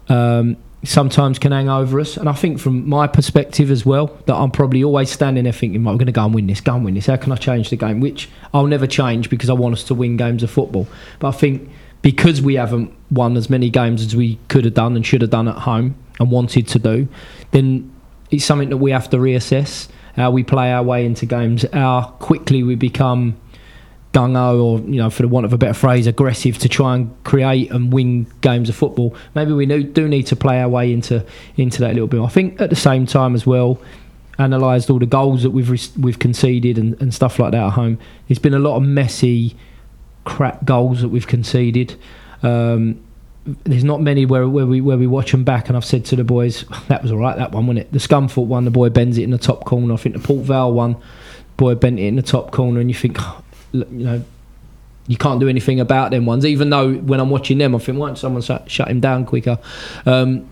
Um, sometimes can hang over us, and I think from my perspective as well that I'm probably always standing there thinking, "Right, we're going to go and win this, go and win this. How can I change the game?" Which I'll never change because I want us to win games of football. But I think because we haven't won as many games as we could have done and should have done at home and wanted to do, then it's something that we have to reassess how we play our way into games, how quickly we become gung ho, or you know, for the want of a better phrase, aggressive to try and create and win games of football. Maybe we do, need to play our way into into that a little bit. I think at the same time as well, analysed all the goals that we've we've conceded and, and stuff like that at home. There's been a lot of messy, crap goals that we've conceded. Um, there's not many where, where we where we watch them back, and I've said to the boys, that was all right, that one, wasn't it? The Scunthorpe one, the boy bends it in the top corner. I think the Port Vale one, boy bent it in the top corner, and you think, look, you know, you can't do anything about them ones. Even though when I'm watching them, I think, why don't someone shut, him down quicker? Um,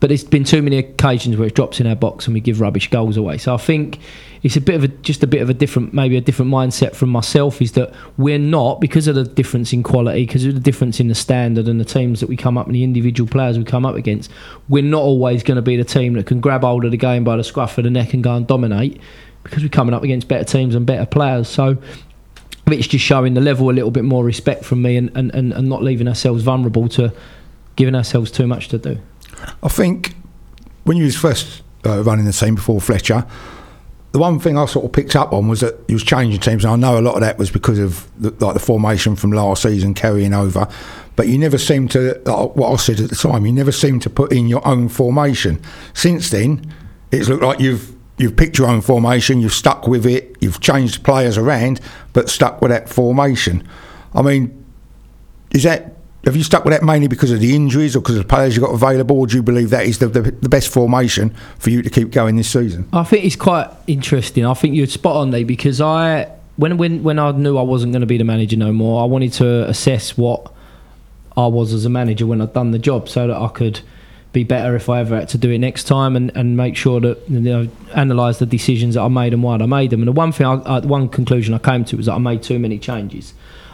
but there's been too many occasions where it drops in our box and we give rubbish goals away. So I think it's a bit of a just a bit of a different, maybe a different mindset from myself is that we're not because of the difference in quality, because of the difference in the standard and the teams that we come up and the individual players we come up against. We're not always going to be the team that can grab hold of the game by the scruff of the neck and go and dominate because we're coming up against better teams and better players. So it's just showing the level a little bit more respect from me and, and, and, and not leaving ourselves vulnerable to giving ourselves too much to do. I think when you was first uh, running the team before Fletcher, the one thing I sort of picked up on was that you was changing teams, and I know a lot of that was because of the, like the formation from last season carrying over. But you never seemed to, like what I said at the time, you never seemed to put in your own formation. Since then, it's looked like you've you've picked your own formation, you've stuck with it, you've changed players around, but stuck with that formation. I mean, is that have you stuck with that mainly because of the injuries or because of the players you got available, or do you believe that is the, the, the best formation for you to keep going this season? I think it's quite interesting. I think you're spot on there because I when when when I knew I wasn't going to be the manager no more, I wanted to assess what I was as a manager when I'd done the job, so that I could be better if I ever had to do it next time, and, and make sure that you know analyse the decisions that I made and why I made them. And the one thing, I, I, one conclusion I came to was that I made too many changes.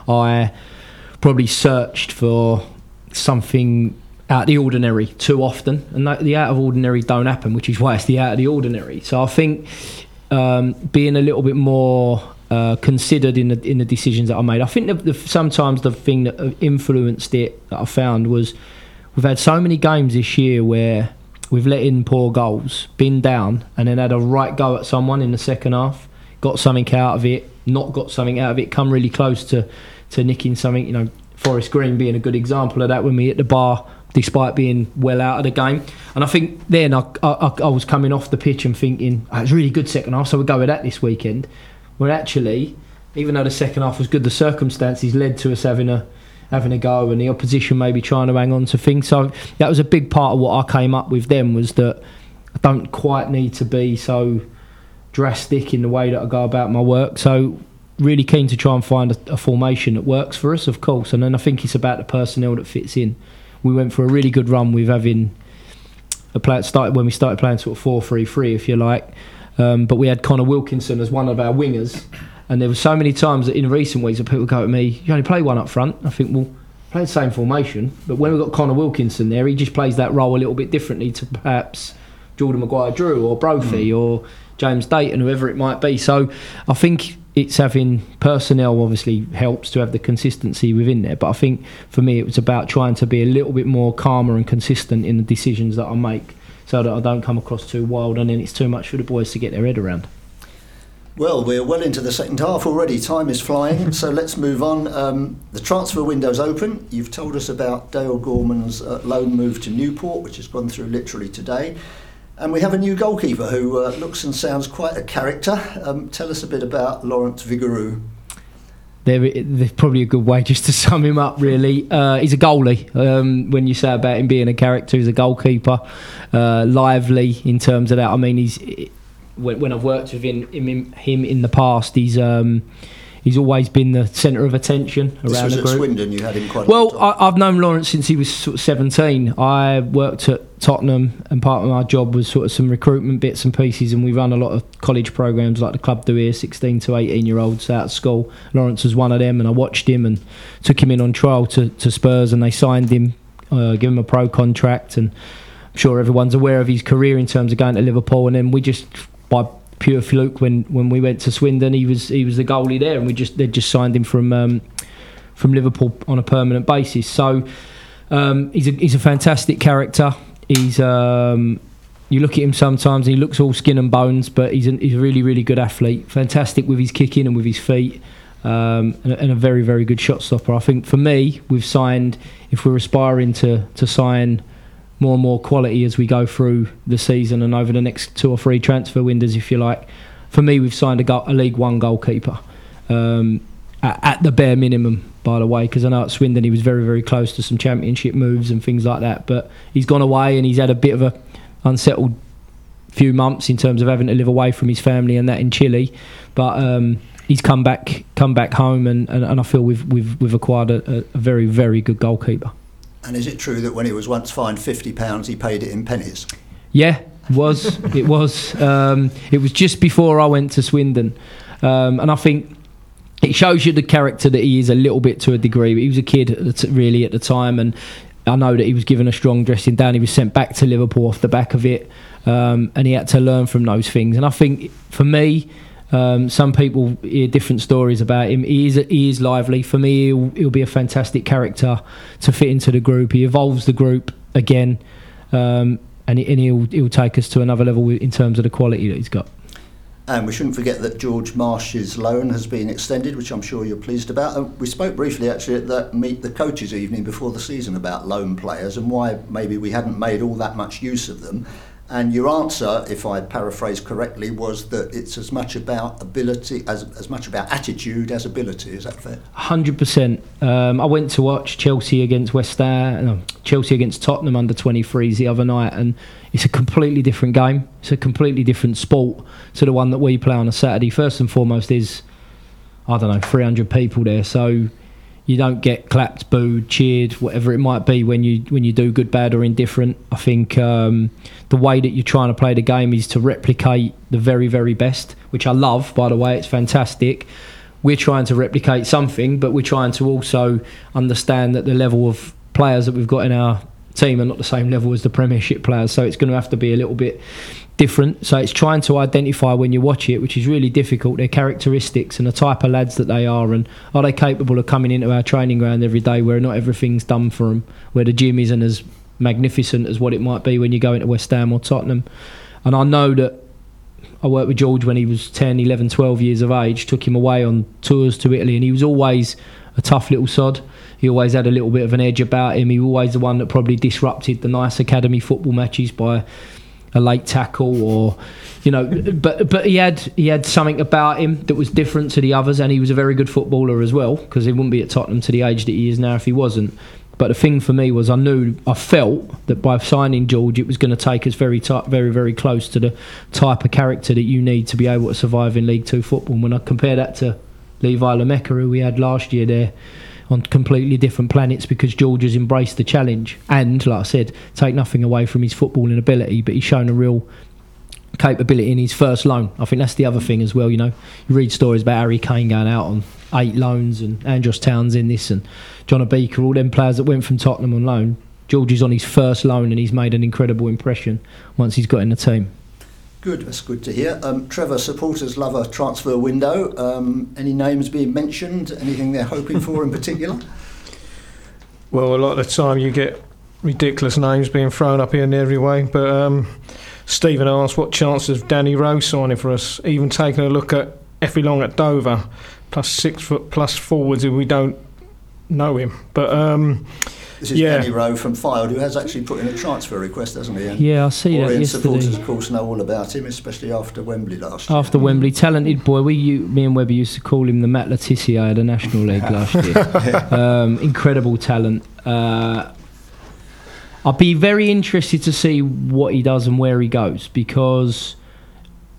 I probably searched for something out of the ordinary too often, and that, the out of ordinary don't happen, which is why it's the out of the ordinary. So I think um, being a little bit more uh, considered in the in the decisions that I made. I think the, the, sometimes the thing that influenced it that I found was we've had so many games this year where we've let in poor goals, been down, and then had a right go at someone in the second half, got something out of it, not got something out of it, come really close to to nicking something. You know, Forest Green being a good example of that when we hit the bar. Despite being well out of the game, and I think then I, I, I was coming off the pitch and thinking ah, oh, it was really good second half, so we'll go with that this weekend. When actually, even though the second half was good, the circumstances led to us having a having a go, and the opposition maybe trying to hang on to things. So that was a big part of what I came up with. Then was that I don't quite need to be so drastic in the way that I go about my work. So really keen to try and find a, a formation that works for us, of course. And then I think it's about the personnel that fits in. we went for a really good run with having a player started when we started playing sort of four three three, if you like. Um, but we had Conor Wilkinson as one of our wingers, and there were so many times that in recent weeks that people go to me, "You only play one up front." I think, well, play the same formation, but when we've got Conor Wilkinson there, he just plays that role a little bit differently to perhaps Jordan Maguire-Drew or Brophy mm. or James Dayton, whoever it might be. So I think it's having personnel obviously helps to have the consistency within there. But I think for me, it was about trying to be a little bit more calmer and consistent in the decisions that I make so that I don't come across too wild and then it's too much for the boys to get their head around. Well, we're well into the second half already. Time is flying, so let's move on. Um, the transfer window's open. You've told us about Dale Gorman's uh, loan move to Newport, which has gone through literally today. And we have a new goalkeeper who uh, looks and sounds quite a character. Um, tell us a bit about Lawrence Vigouroux. There's probably a good way just to sum him up, really. Uh, he's a goalie. Um, when you say about him being a character, he's a goalkeeper. Uh, lively in terms of that. I mean, he's when, when I've worked with him, him, him in the past, he's um, he's always been the centre of attention this around the group. Swindon, you had him quite. Well, I, have known Lawrence since he was sort of 17. I worked at Tottenham, and part of my job was sort of some recruitment bits and pieces, and we run a lot of college programs like the club do here, 16 to 18 year olds out of school. Lawrence was one of them, and I watched him and took him in on trial to, to Spurs, and they signed him, uh, give him a pro contract, and. I'm sure everyone's aware of his career in terms of going to Liverpool, and then we just by pure fluke when, when we went to Swindon. He was he was the goalie there, and we just they just signed him from um, from Liverpool on a permanent basis. So um, he's a he's a fantastic character. He's um, you look at him sometimes, he looks all skin and bones, but he's, he's a really really good athlete. Fantastic with his kicking and with his feet. Um, and, and, a very, very good shot stopper. I think for me, we've signed, if we're aspiring to, to sign more and more quality as we go through the season and over the next two or three transfer windows, if you like. For me, we've signed a, go- a League One goalkeeper um, at, at, the bare minimum, by the way, because I know at Swindon he was very, very close to some Championship moves and things like that. But he's gone away and he's had a bit of a unsettled few months in terms of having to live away from his family and that in Chile. But um, he's come back, come back home, and, and, and I feel we've we've, we've acquired a, a very, very good goalkeeper. And is it true that when he was once fined fifty pounds, he paid it in pennies? Yeah, was it was um, it was just before I went to Swindon, um, and I think it shows you the character that he is a little bit to a degree. He was a kid at t- really at the time, and I know that he was given a strong dressing down. He was sent back to Liverpool off the back of it, um, and he had to learn from those things. And I think for me, um, some people hear different stories about him. He is he is lively. For me, he'll, he'll, be a fantastic character to fit into the group. He evolves the group again, um, and, and he'll he'll take us to another level in terms of the quality that he's got. And we shouldn't forget that George Marsh's loan has been extended, which I'm sure you're pleased about. And we spoke briefly actually at that Meet the Coaches evening before the season about loan players and why maybe we hadn't made all that much use of them. And your answer, if I paraphrase correctly, was that it's as much about ability as, as much about attitude as ability. Is that fair? Hundred um, percent. I went to watch Chelsea against West Ham, no, Chelsea against Tottenham under 23s the other night, and it's a completely different game. It's a completely different sport to the one that we play on a Saturday. First and foremost, is I don't know 300 people there, so you don't get clapped, booed, cheered, whatever it might be when you when you do good, bad, or indifferent. I think um, the way that you're trying to play the game is to replicate the very, very best, which I love. By the way, it's fantastic. We're trying to replicate something, but we're trying to also understand that the level of players that we've got in our team are not the same level as the Premiership players. So it's going to have to be a little bit different. So it's trying to identify when you watch it, which is really difficult, their characteristics and the type of lads that they are, and are they capable of coming into our training ground every day where not everything's done for them, where the gym isn't as magnificent as what it might be when you go into West Ham or Tottenham. And I know that I worked with George when he was 10, 11, 12 years of age, took him away on tours to Italy, and he was always a tough little sod. He always had a little bit of an edge about him. He was always the one that probably disrupted the nice academy football matches by a late tackle or you know but but he had he had something about him that was different to the others and he was a very good footballer as well because he wouldn't be at Tottenham to the age that he is now if he wasn't. But the thing for me was I knew I felt that by signing George it was going to take us very very very close to the type of character that you need to be able to survive in League 2 football. And when I compare that to Levi Lumeka who we had last year there on completely different planets because George has embraced the challenge. And, like I said, take nothing away from his footballing ability, but he's shown a real capability in his first loan. I think that's the other thing as well. You know, you read stories about Harry Kane going out on eight loans and Andros Townsend this and John Obika, all them players that went from Tottenham on loan. George is on his first loan and he's made an incredible impression once he's got in the team. Good, that's good to hear. Um, Trevor, supporters love a transfer window. Um, any names being mentioned? Anything they're hoping for in particular? Well, a lot of the time you get ridiculous names being thrown up here and every way, but um, Stephen asked what chance of Danny Rose signing for us, even taking a look at Effiong at Dover, plus six foot plus forwards if we don't know him. But um, this is yeah. Danny Rowe from Fylde, who has actually put in a transfer request, hasn't he? And yeah, I see that yesterday. supporters, of course, know all about him, especially after Wembley last year. After Wembley, talented boy. We, you, me and Webber used to call him the Matt Le Tissier of the National League last year. um, incredible talent. Uh, I'd be very interested to see what he does and where he goes because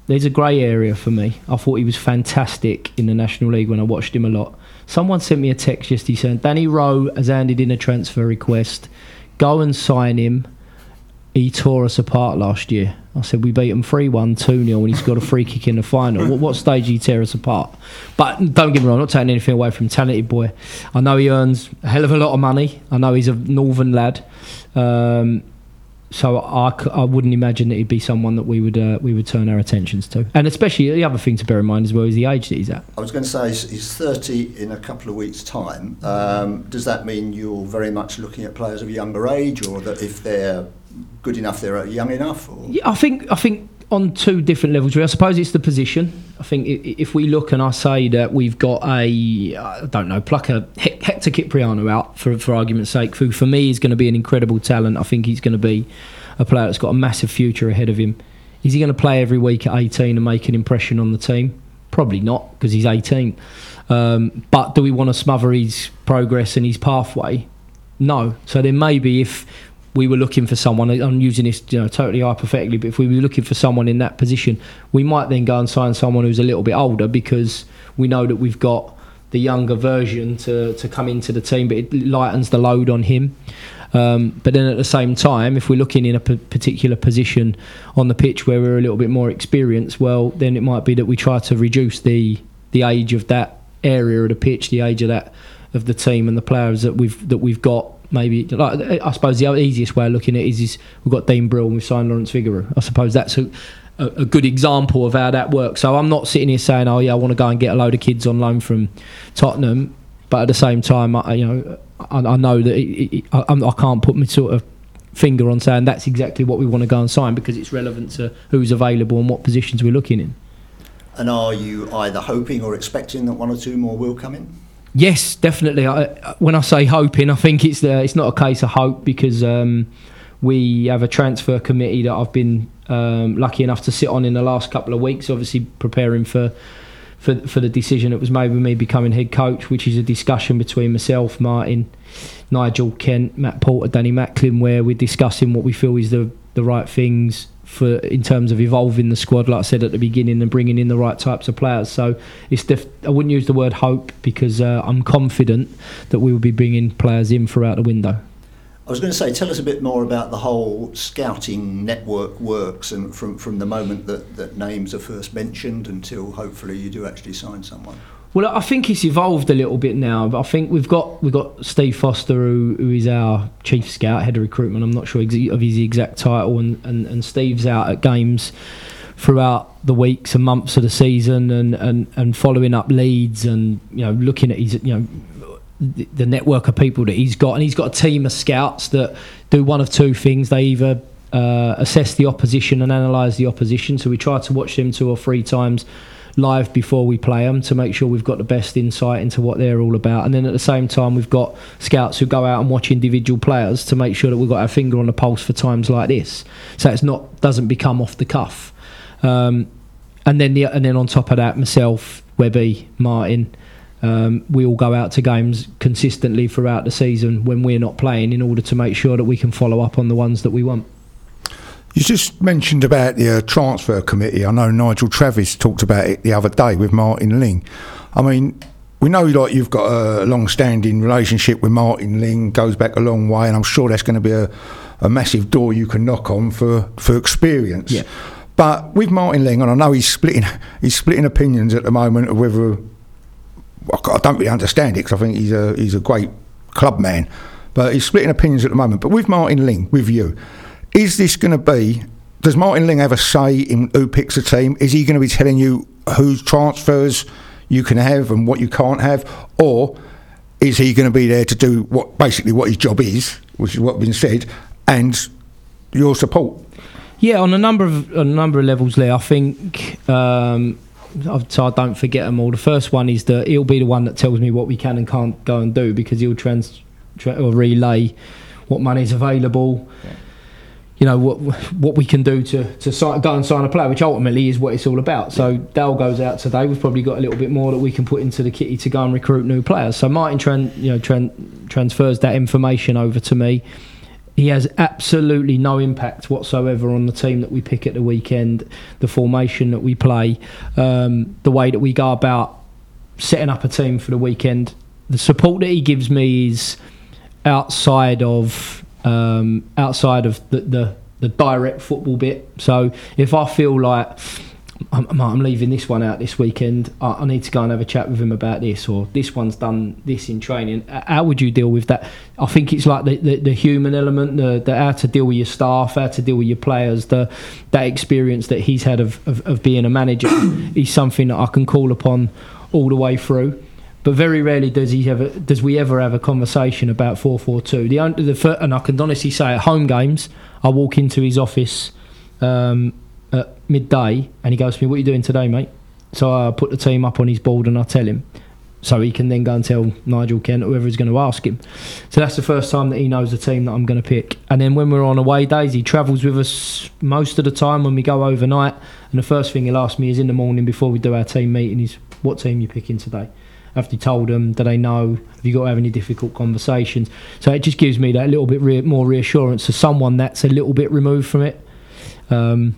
there's a grey area for me. I thought he was fantastic in the National League when I watched him a lot. Someone sent me a text yesterday saying Danny Rowe has handed in a transfer request. Go and sign him. He tore us apart last year. I said we beat him 3 1, 2 0, and he's got a free kick in the final. What, what stage did he tear us apart? But don't get me wrong, I'm not taking anything away from talented boy. I know he earns a hell of a lot of money. I know he's a northern lad. Um, so I, I wouldn't imagine that he'd be someone that we would uh, we would turn our attentions to. And especially the other thing to bear in mind as well is the age that he's at. I was going to say he's, he's 30 in a couple of weeks' time. Um, does that mean you're very much looking at players of a younger age, or that if they're good enough, they're young enough? Or? Yeah, I think I think on two different levels. I suppose it's the position. I think if we look and I say that we've got a I don't know pluck a Hector Kyprianou out for for argument's sake, who for me is going to be an incredible talent. I think he's going to be a player that's got a massive future ahead of him. Is he going to play every week at 18 and make an impression on the team? Probably not because he's 18. Um, but do we want to smother his progress and his pathway? No. So then maybe if we were looking for someone, I'm using this you know totally hypothetically, but if we were looking for someone in that position, we might then go and sign someone who's a little bit older because we know that we've got the younger version to, to come into the team, but it lightens the load on him. Um, but then at the same time, if we're looking in a p- particular position on the pitch where we're a little bit more experienced, well, then it might be that we try to reduce the the age of that area of the pitch, the age of that of the team and the players that we've that we've got. Maybe like I suppose the easiest way of looking at it is, is we've got Dean Brill and we've signed Lawrence Vigouroux. I suppose that's a, a, a good example of how that works. So I'm not sitting here saying, oh yeah, I want to go and get a load of kids on loan from Tottenham, but at the same time, I, you know, I, I know that it, it, I, I can't put my sort of finger on saying that's exactly what we want to go and sign because it's relevant to who's available and what positions we're looking in. And are you either hoping or expecting that one or two more will come in? Yes, definitely. I, when I say hoping, I think it's the, it's not a case of hope because um, we have a transfer committee that I've been um, lucky enough to sit on in the last couple of weeks. Obviously, preparing for for for the decision that was made with me becoming head coach, which is a discussion between myself, Martin, Nigel Kent, Matt Porter, Danny Macklin, where we're discussing what we feel is the the right things for in terms of evolving the squad, like I said at the beginning, and bringing in the right types of players. So it's def- I wouldn't use the word hope because uh, I'm confident that we will be bringing players in throughout the window. I was going to say, tell us a bit more about the whole scouting network works, and from from the moment that, that names are first mentioned until hopefully you do actually sign someone. Well, I think it's evolved a little bit now. But I think we've got we've got Steve Foster, who, who is our chief scout, head of recruitment. I'm not sure ex- of his exact title, and, and, and Steve's out at games throughout the weeks and months of the season, and, and, and following up leads, and you know looking at his you know the network of people that he's got, and he's got a team of scouts that do one of two things. They either uh, assess the opposition and analyse the opposition. So we try to watch them two or three times live before we play them to make sure we've got the best insight into what they're all about. And then at the same time, we've got scouts who go out and watch individual players to make sure that we've got our finger on the pulse for times like this. So it's not doesn't become off the cuff. Um, and then the, and then on top of that, myself, Webby, Martin. Um, we all go out to games consistently throughout the season when we're not playing in order to make sure that we can follow up on the ones that we want. You just mentioned about the uh, transfer committee. I know Nigel Travis talked about it the other day with Martin Ling. I mean, we know like you've got a long-standing relationship with Martin Ling, goes back a long way, and I'm sure that's going to be a, a massive door you can knock on for for experience. Yeah. But with Martin Ling, and I know he's splitting he's splitting opinions at the moment of whether I don't really understand it because I think he's a he's a great club man, but he's splitting opinions at the moment. But with Martin Ling, with you, is this going to be? Does Martin Ling ever say in who picks a team? Is he going to be telling you whose transfers you can have and what you can't have, or is he going to be there to do what basically what his job is, which is what's been said, and your support? Yeah, on a number of on a number of levels, Lee. I think um, so. I don't forget them all. The first one is that he'll be the one that tells me what we can and can't go and do because he'll trans tra- or relay what money's available. You know what what we can do to to sign, go and sign a player, which ultimately is what it's all about. So Dale goes out today. We've probably got a little bit more that we can put into the kitty to go and recruit new players. So Martin tran, you know tran, transfers that information over to me he has absolutely no impact whatsoever on the team that we pick at the weekend, the formation that we play, um, the way that we go about setting up a team for the weekend. The support that he gives me is outside of um, outside of the, the the direct football bit. So if I feel like I'm, I'm leaving this one out this weekend. I, I need to go and have a chat with him about this, or this one's done this in training. How would you deal with that? I think it's like the, the, the human element, the, the how to deal with your staff, how to deal with your players, the that experience that he's had of, of, of being a manager is something that I can call upon all the way through. But very rarely does he ever does we ever have a conversation about four four two. The the and I can honestly say at home games, I walk into his office. Um, at midday and he goes to me, What are you doing today, mate? So I put the team up on his board and I tell him. So he can then go and tell Nigel Kent, whoever is going to ask him. So that's the first time that he knows the team that I'm going to pick. And then when we're on away days, he travels with us most of the time when we go overnight. And the first thing he'll ask me is in the morning before we do our team meeting is, What team you picking today? After you told them, do they know? Have you got to have any difficult conversations? So it just gives me that little bit re- more reassurance to someone that's a little bit removed from it. Um,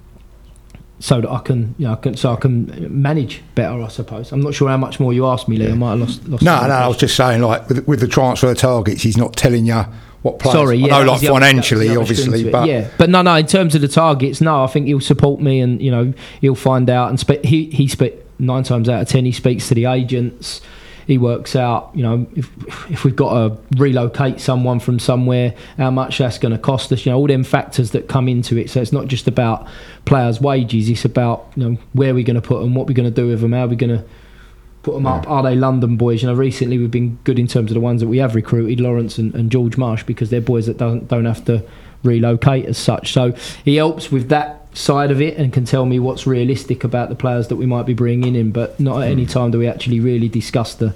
so that I can, you know, I can, so I can manage better, I suppose. I'm not sure how much more you asked me, Lee. I might have lost. lost No, no, I was just saying, like with, with the transfer targets, he's not telling you what players. Sorry, yeah, I know, like the other- that was financially, other obviously, but yeah, but no, no. In terms of the targets, no, I think he'll support me, and you know, he'll find out. And spe- he he spe- nine times out of ten, he speaks to the agents. He works out, you know, if if we've got to relocate someone from somewhere, how much that's going to cost us. You know, all them factors that come into it. So it's not just about players' wages. It's about you know where we're going to put them, what we're going to do with them, how we're going to put them up. Are they London boys? You know, recently we've been good in terms of the ones that we have recruited, Lawrence and, and George Marsh, because they're boys that don't don't have to relocate as such. So he helps with that side of it and can tell me what's realistic about the players that we might be bringing in. But not at any time do we actually really discuss the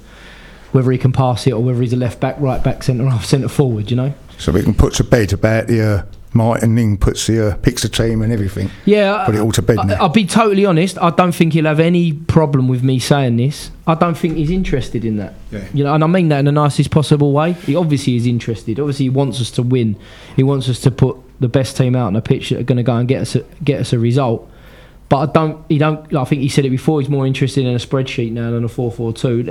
whether he can pass it or whether he's a left back, right back, centre half, centre forward. You know. so we can put to bed about the uh, Martin Ling puts the uh, picks the team and everything. Yeah, Put it all to bed I. I'll be totally honest. I don't think he'll have any problem with me saying this. I don't think he's interested in that. Yeah. You know, and I mean that in the nicest possible way. He obviously is interested. Obviously, he wants us to win. He wants us to put the best team out on the pitch that are going to go and get us a, get us a result. But I don't. He don't. I think he said it before. He's more interested in a spreadsheet now than a four-four-two.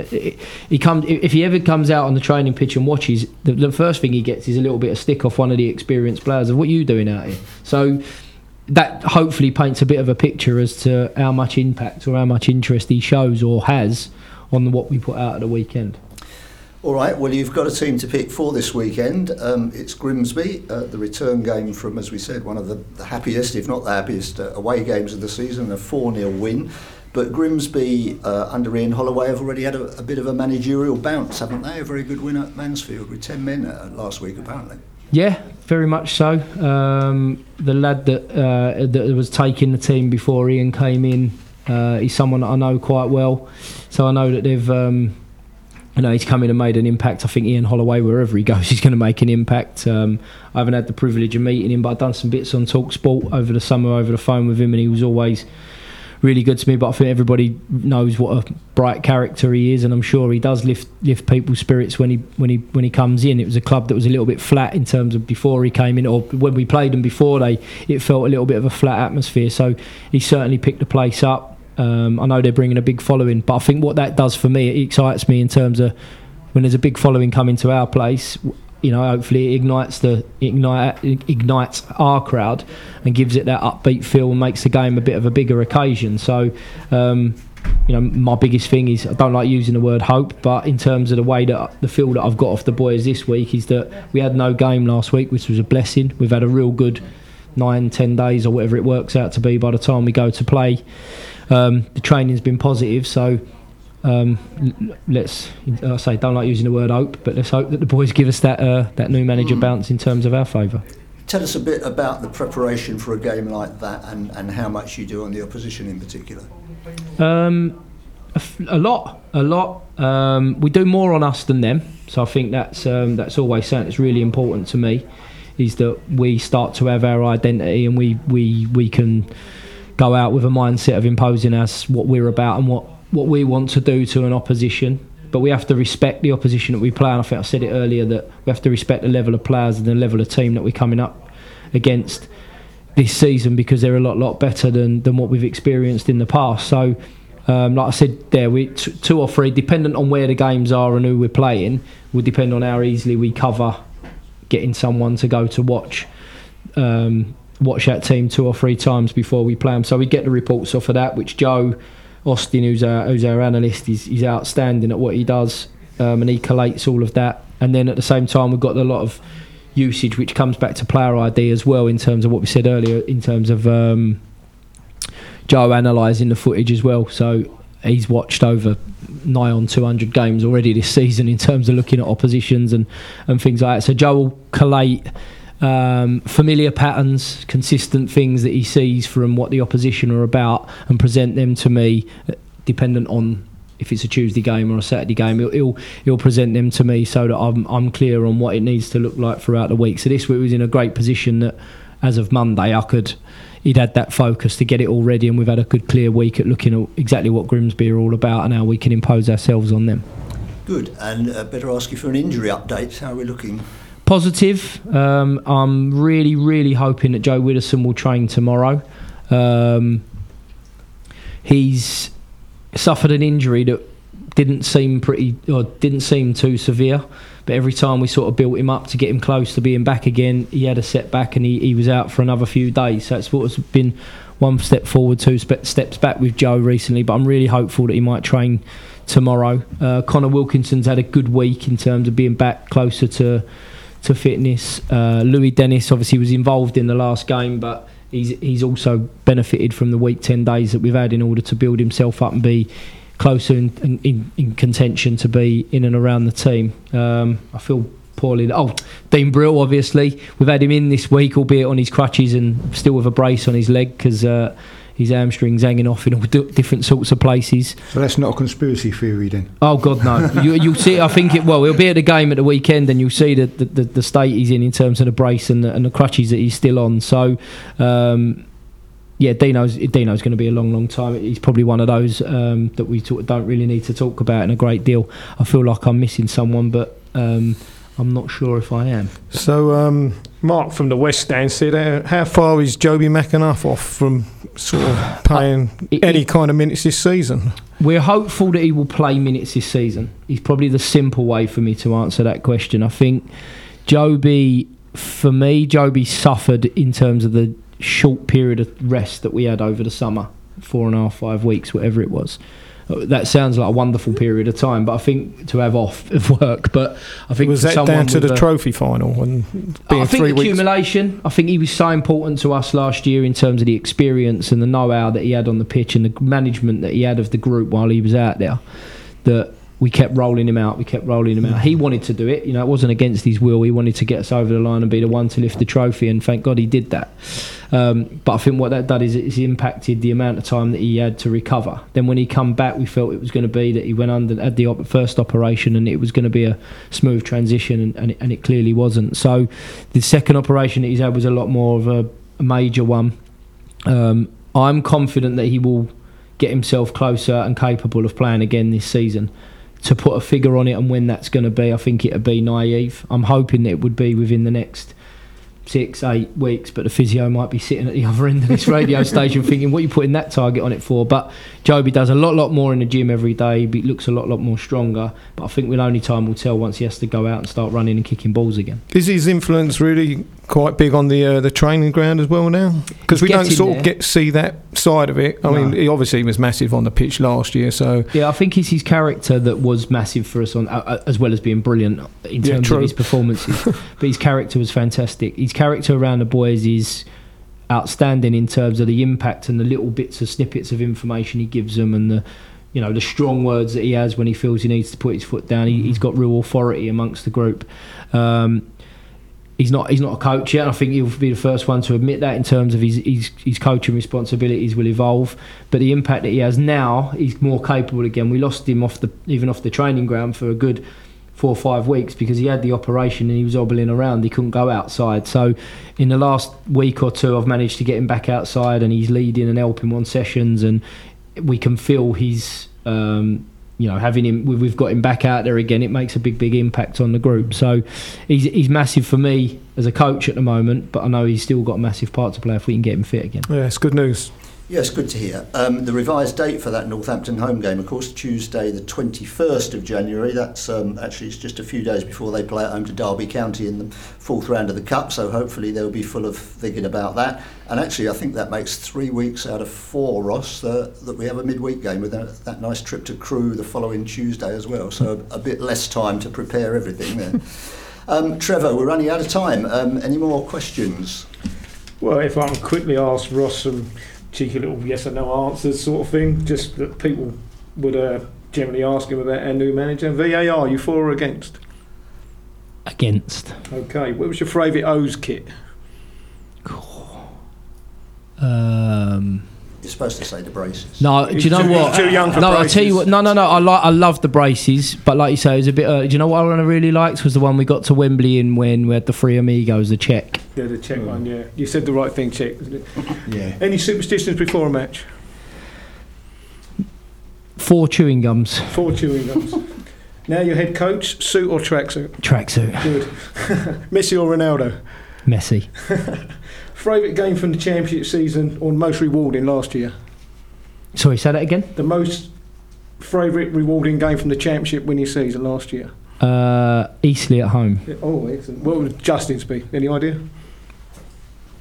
He comes if he ever comes out on the training pitch and watches. The, the first thing he gets is a little bit of stick off one of the experienced players of what are you doing out here. So that hopefully paints a bit of a picture as to how much impact or how much interest he shows or has on what we put out at the weekend. All right, well, you've got a team to pick for this weekend. Um, it's Grimsby, uh, the return game from, as we said, one of the, the happiest, if not the happiest, uh, away games of the season, a 4 0 win. But Grimsby, uh, under Ian Holloway, have already had a, a bit of a managerial bounce, haven't they? A very good win at Mansfield with 10 men uh, last week, apparently. Yeah, very much so. Um, the lad that uh, that was taking the team before Ian came in, uh, he's someone that I know quite well. So I know that they've, um, you know, he's come in and made an impact. I think Ian Holloway, wherever he goes, he's going to make an impact. Um, I haven't had the privilege of meeting him, but I've done some bits on Talk Sport over the summer over the phone with him, and he was always really good to me. But I think everybody knows what a bright character he is, and I'm sure he does lift lift people's spirits when he when he when he comes in. It was a club that was a little bit flat in terms of before he came in, or when we played them before. They it felt a little bit of a flat atmosphere. So he certainly picked the place up. Um, I know they're bringing a big following, but I think what that does for me, it excites me in terms of when there's a big following coming to our place. You know, hopefully it ignites the ignite ignites our crowd and gives it that upbeat feel and makes the game a bit of a bigger occasion. So, um, you know, my biggest thing is I don't like using the word hope, but in terms of the way that the feel that I've got off the boys this week is that we had no game last week, which was a blessing. We've had a real good nine, ten days or whatever it works out to be by the time we go to play. Um, the training's been positive, so um, let's I say don't like using the word hope, but let's hope that the boys give us that uh, that new manager mm. bounce in terms of our favour. Tell us a bit about the preparation for a game like that and, and how much you do on the opposition in particular. Um, a, f- a lot, a lot. Um, we do more on us than them, so I think that's um, that's always something that's really important to me. Is that we start to have our identity and we we we can go out with a mindset of imposing us what we're about and what what we want to do to an opposition. But we have to respect the opposition that we play. And I think I said it earlier that we have to respect the level of players and the level of team that we're coming up against this season because they're a lot lot better than than what we've experienced in the past. So. Um, like I said, there we t- two or three, dependent on where the games are and who we're playing, will depend on how easily we cover getting someone to go to watch um, watch that team two or three times before we play them. So we get the reports off of that, which Joe Austin, who's our, who's our analyst, is he's outstanding at what he does, um, and he collates all of that. And then at the same time, we've got a lot of usage, which comes back to player ID as well, in terms of what we said earlier, in terms of um, Joe analysing the footage as well. So he's watched over nigh on 200 games already this season in terms of looking at oppositions and, and things like that. So Joe will collate um, familiar patterns, consistent things that he sees from what the opposition are about, and present them to me, uh, dependent on if it's a Tuesday game or a Saturday game, he'll, he'll, he'll present them to me so that I'm I'm clear on what it needs to look like throughout the week. So this week was in a great position that as of Monday I could he'd had that focus to get it all ready, and we've had a good clear week at looking at exactly what Grimsby are all about and how we can impose ourselves on them. Good, and uh, better ask you for an injury update. How are we looking? Positive. Um, I'm really, really hoping that Joe Widdowson will train tomorrow. Um, he's suffered an injury that didn't seem pretty or didn't seem too severe. But every time we sort of built him up to get him close to being back again, he had a setback and he, he was out for another few days. So it's what has been one step forward, two steps back with Joe recently. But I'm really hopeful that he might train tomorrow. Uh, Conor Wilkinson's had a good week in terms of being back closer to to fitness. Uh, Louis Dennis obviously was involved in the last game, but he's he's also benefited from the week ten days that we've had in order to build himself up and be closer in, in, in contention to be in and around the team. Um, I feel poorly. Oh, Dean Brill, obviously. We've had him in this week, albeit on his crutches and still with a brace on his leg because uh, his hamstrings hanging off in all different sorts of places. So that's not a conspiracy theory then? Oh, God, no. you, will see, I think, it. well, he'll be at the game at the weekend and you'll see the, the, the state he's in in terms of the brace and the, and the crutches that he's still on. So, um, yeah, Dino's Dino's going to be a long, long time. He's probably one of those um, that we talk, don't really need to talk about in a great deal. I feel like I'm missing someone, but um, I'm not sure if I am. So, um, Mark from the West Stand said, uh, "How far is Jobi McAnuff off from sort of playing uh, it, any kind of minutes this season?" We're hopeful that he will play minutes this season. He's probably the simple way for me to answer that question. I think Jobi, for me, Jobi suffered in terms of the short period of rest that we had over the summer, four and a half, five weeks, whatever it was. Uh, that sounds like a wonderful period of time, but I think to have off of work. But I think was that down to the a, trophy final and being I think three accumulation. Weeks? I think he was so important to us last year in terms of the experience and the know-how that he had on the pitch and the management that he had of the group while he was out there. That we kept rolling him out. We kept rolling him out. He wanted to do it. You know, it wasn't against his will. He wanted to get us over the line and be the one to lift the trophy. And thank God he did that. Um, but I think what that did is it impacted the amount of time that he had to recover. Then when he come back, we felt it was going to be that he went under had the op- first operation and it was going to be a smooth transition, and, and, it, and it clearly wasn't. So the second operation that he's had was a lot more of a, a major one. Um, I'm confident that he will get himself closer and capable of playing again this season to put a figure on it and when that's going to be, I think it'd be naive. I'm hoping that it would be within the next six, eight weeks, but the physio might be sitting at the other end of this radio station thinking, what are you putting that target on it for? But Jobi does a lot, lot more in the gym every day. He looks a lot, lot more stronger. But I think we'll only time will tell once he has to go out and start running and kicking balls again. Is his influence really quite big on the uh, the training ground as well now? Because we don't sort there. of get see that side of it. I mean, he obviously was massive on the pitch last year, so Yeah, I think it's his character that was massive for us on, uh, uh, as well as being brilliant in terms true. of his performances. but his character was fantastic. His character around the boys is outstanding in terms of the impact and the little bits of snippets of information he gives them and the you know the strong words that he has when he feels he needs to put his foot down. He, he's got real authority amongst the group. Um, he's not he's not a coach yet. I think he'll be the first one to admit that in terms of his his, his coaching responsibilities will evolve. But the impact that he has now, he's more capable again. We lost him off the even off the training ground for a good four or five weeks because he had the operation and he was hobbling around. He couldn't go outside. So in the last week or two, I've managed to get him back outside and he's leading and helping on sessions and we can feel he's. Um, you know, having him, we- we've got him back out there again. It makes a big, big impact on the group. So, he's he's massive for me as a coach at the moment. But I know he's still got a massive part to play if we can get him fit again. yeah, it's good news. Yes, good to hear. Um, the revised date for that Northampton home game, of course, Tuesday, the 21st of January. That's um, actually it's just a few days before they play at home to Derby County in the fourth round of the Cup. So hopefully they'll be full of thinking about that. And actually, I think that makes three weeks out of four, Ross, uh, that we have a midweek game with that, that nice trip to Crewe the following Tuesday as well. So a bit less time to prepare everything there. um, Trevor, we're running out of time. Um, any more questions? Well, if I can quickly ask Ross some cheeky little yes or no answers, sort of thing, just that people would uh, generally ask him about our new manager. VAR, you for or against? Against. Okay, what was your favourite O's kit? Um, You're supposed to say the braces. no, do you know Too- what? too young for no, I tell you braces. what. No, no, no. I like. I love the braces, but like you say, it was a bit. Uh, do you know what I really liked was the one we got to Wembley in when we had the three amigos, the check. Yeah, the check one, yeah. You said the right thing, check. Yeah. Any superstitions before a match? Four chewing gums, Four chewing gums. now your head coach, suit or tracksuit? tracksuit, Good. Messi or Ronaldo? Messi. Favourite game from the championship season or most rewarding last year? Sorry, say that again. The most favourite rewarding game from the championship winning season last year? Uh, Eastleigh at home. Yeah, Oh, excellent. What would Justin's be? Any idea?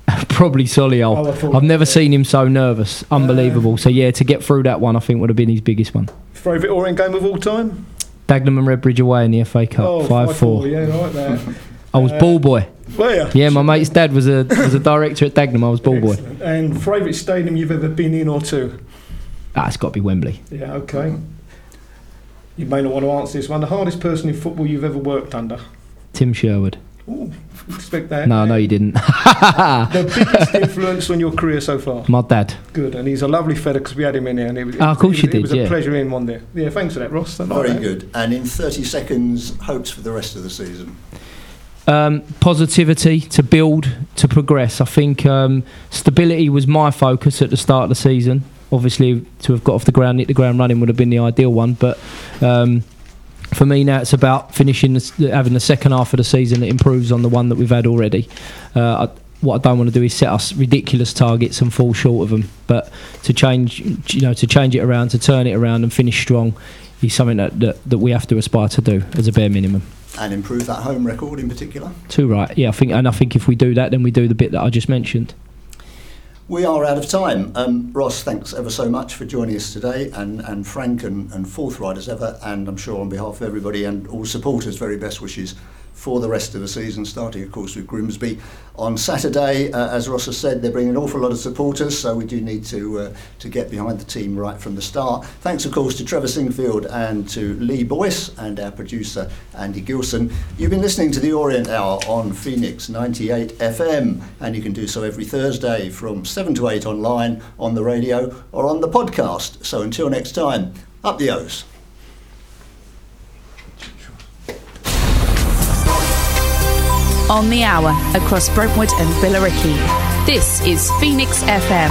Probably Solihull. Oh, I've never seen him so nervous. Unbelievable. so yeah, to get through that one, I think would have been his biggest one. Favourite Orient game of all time? Dagenham and Redbridge away in the FA Cup, oh, five four. Yeah, I like that. I was Uh, ball boy. Where? Yeah, my mate's dad was a was a director at Dagenham. I was ball boy. Excellent. And favourite stadium you've ever been in or to? Ah, it's got to be Wembley. Yeah, okay. You may not want to answer this one. The hardest person in football you've ever worked under? Tim Sherwood. Ooh, expect that. No, no, you didn't. The biggest influence on your career so far? my dad. Good, and he's a lovely fella because we had him in here. And it was, Ah, of course it, you was- did, It was a pleasure in one there. Yeah, thanks for that, Ross. I like Very that. good. And in 30 seconds, hopes for the rest of the season. Um, positivity to build to progress. I think um, stability was my focus at the start of the season. Obviously, to have got off the ground, hit the ground running would have been the ideal one. But um, for me now, it's about finishing, the, having the second half of the season that improves on the one that we've had already. Uh, I, what I don't want to do is set us ridiculous targets and fall short of them. But to change, you know, to change it around, to turn it around and finish strong, is something that, that, that we have to aspire to do as a bare minimum. And improve that home record in particular. Too right. Yeah, I think, and I think if we do that, then we do the bit that I just mentioned. We are out of time. Um, Ross, thanks ever so much for joining us today, and, and Frank and, and forthright as ever, and I'm sure on behalf of everybody and all supporters, very best wishes for the rest of the season, starting of course with Grimsby on Saturday. Uh, as Ross has said, they're bringing an awful lot of supporters, so we do need to uh, to get behind the team right from the start. Thanks of course to Trevor Singfield and to Lee Boyce and our producer Andy Gilson. You've been listening to the Orient Hour on Phoenix 98 FM, and you can do so every Thursday from 7 to 8 online, on the radio, or on the podcast. So until next time, up the O's. On the hour across Brentwood and Billericay. This is Phoenix FM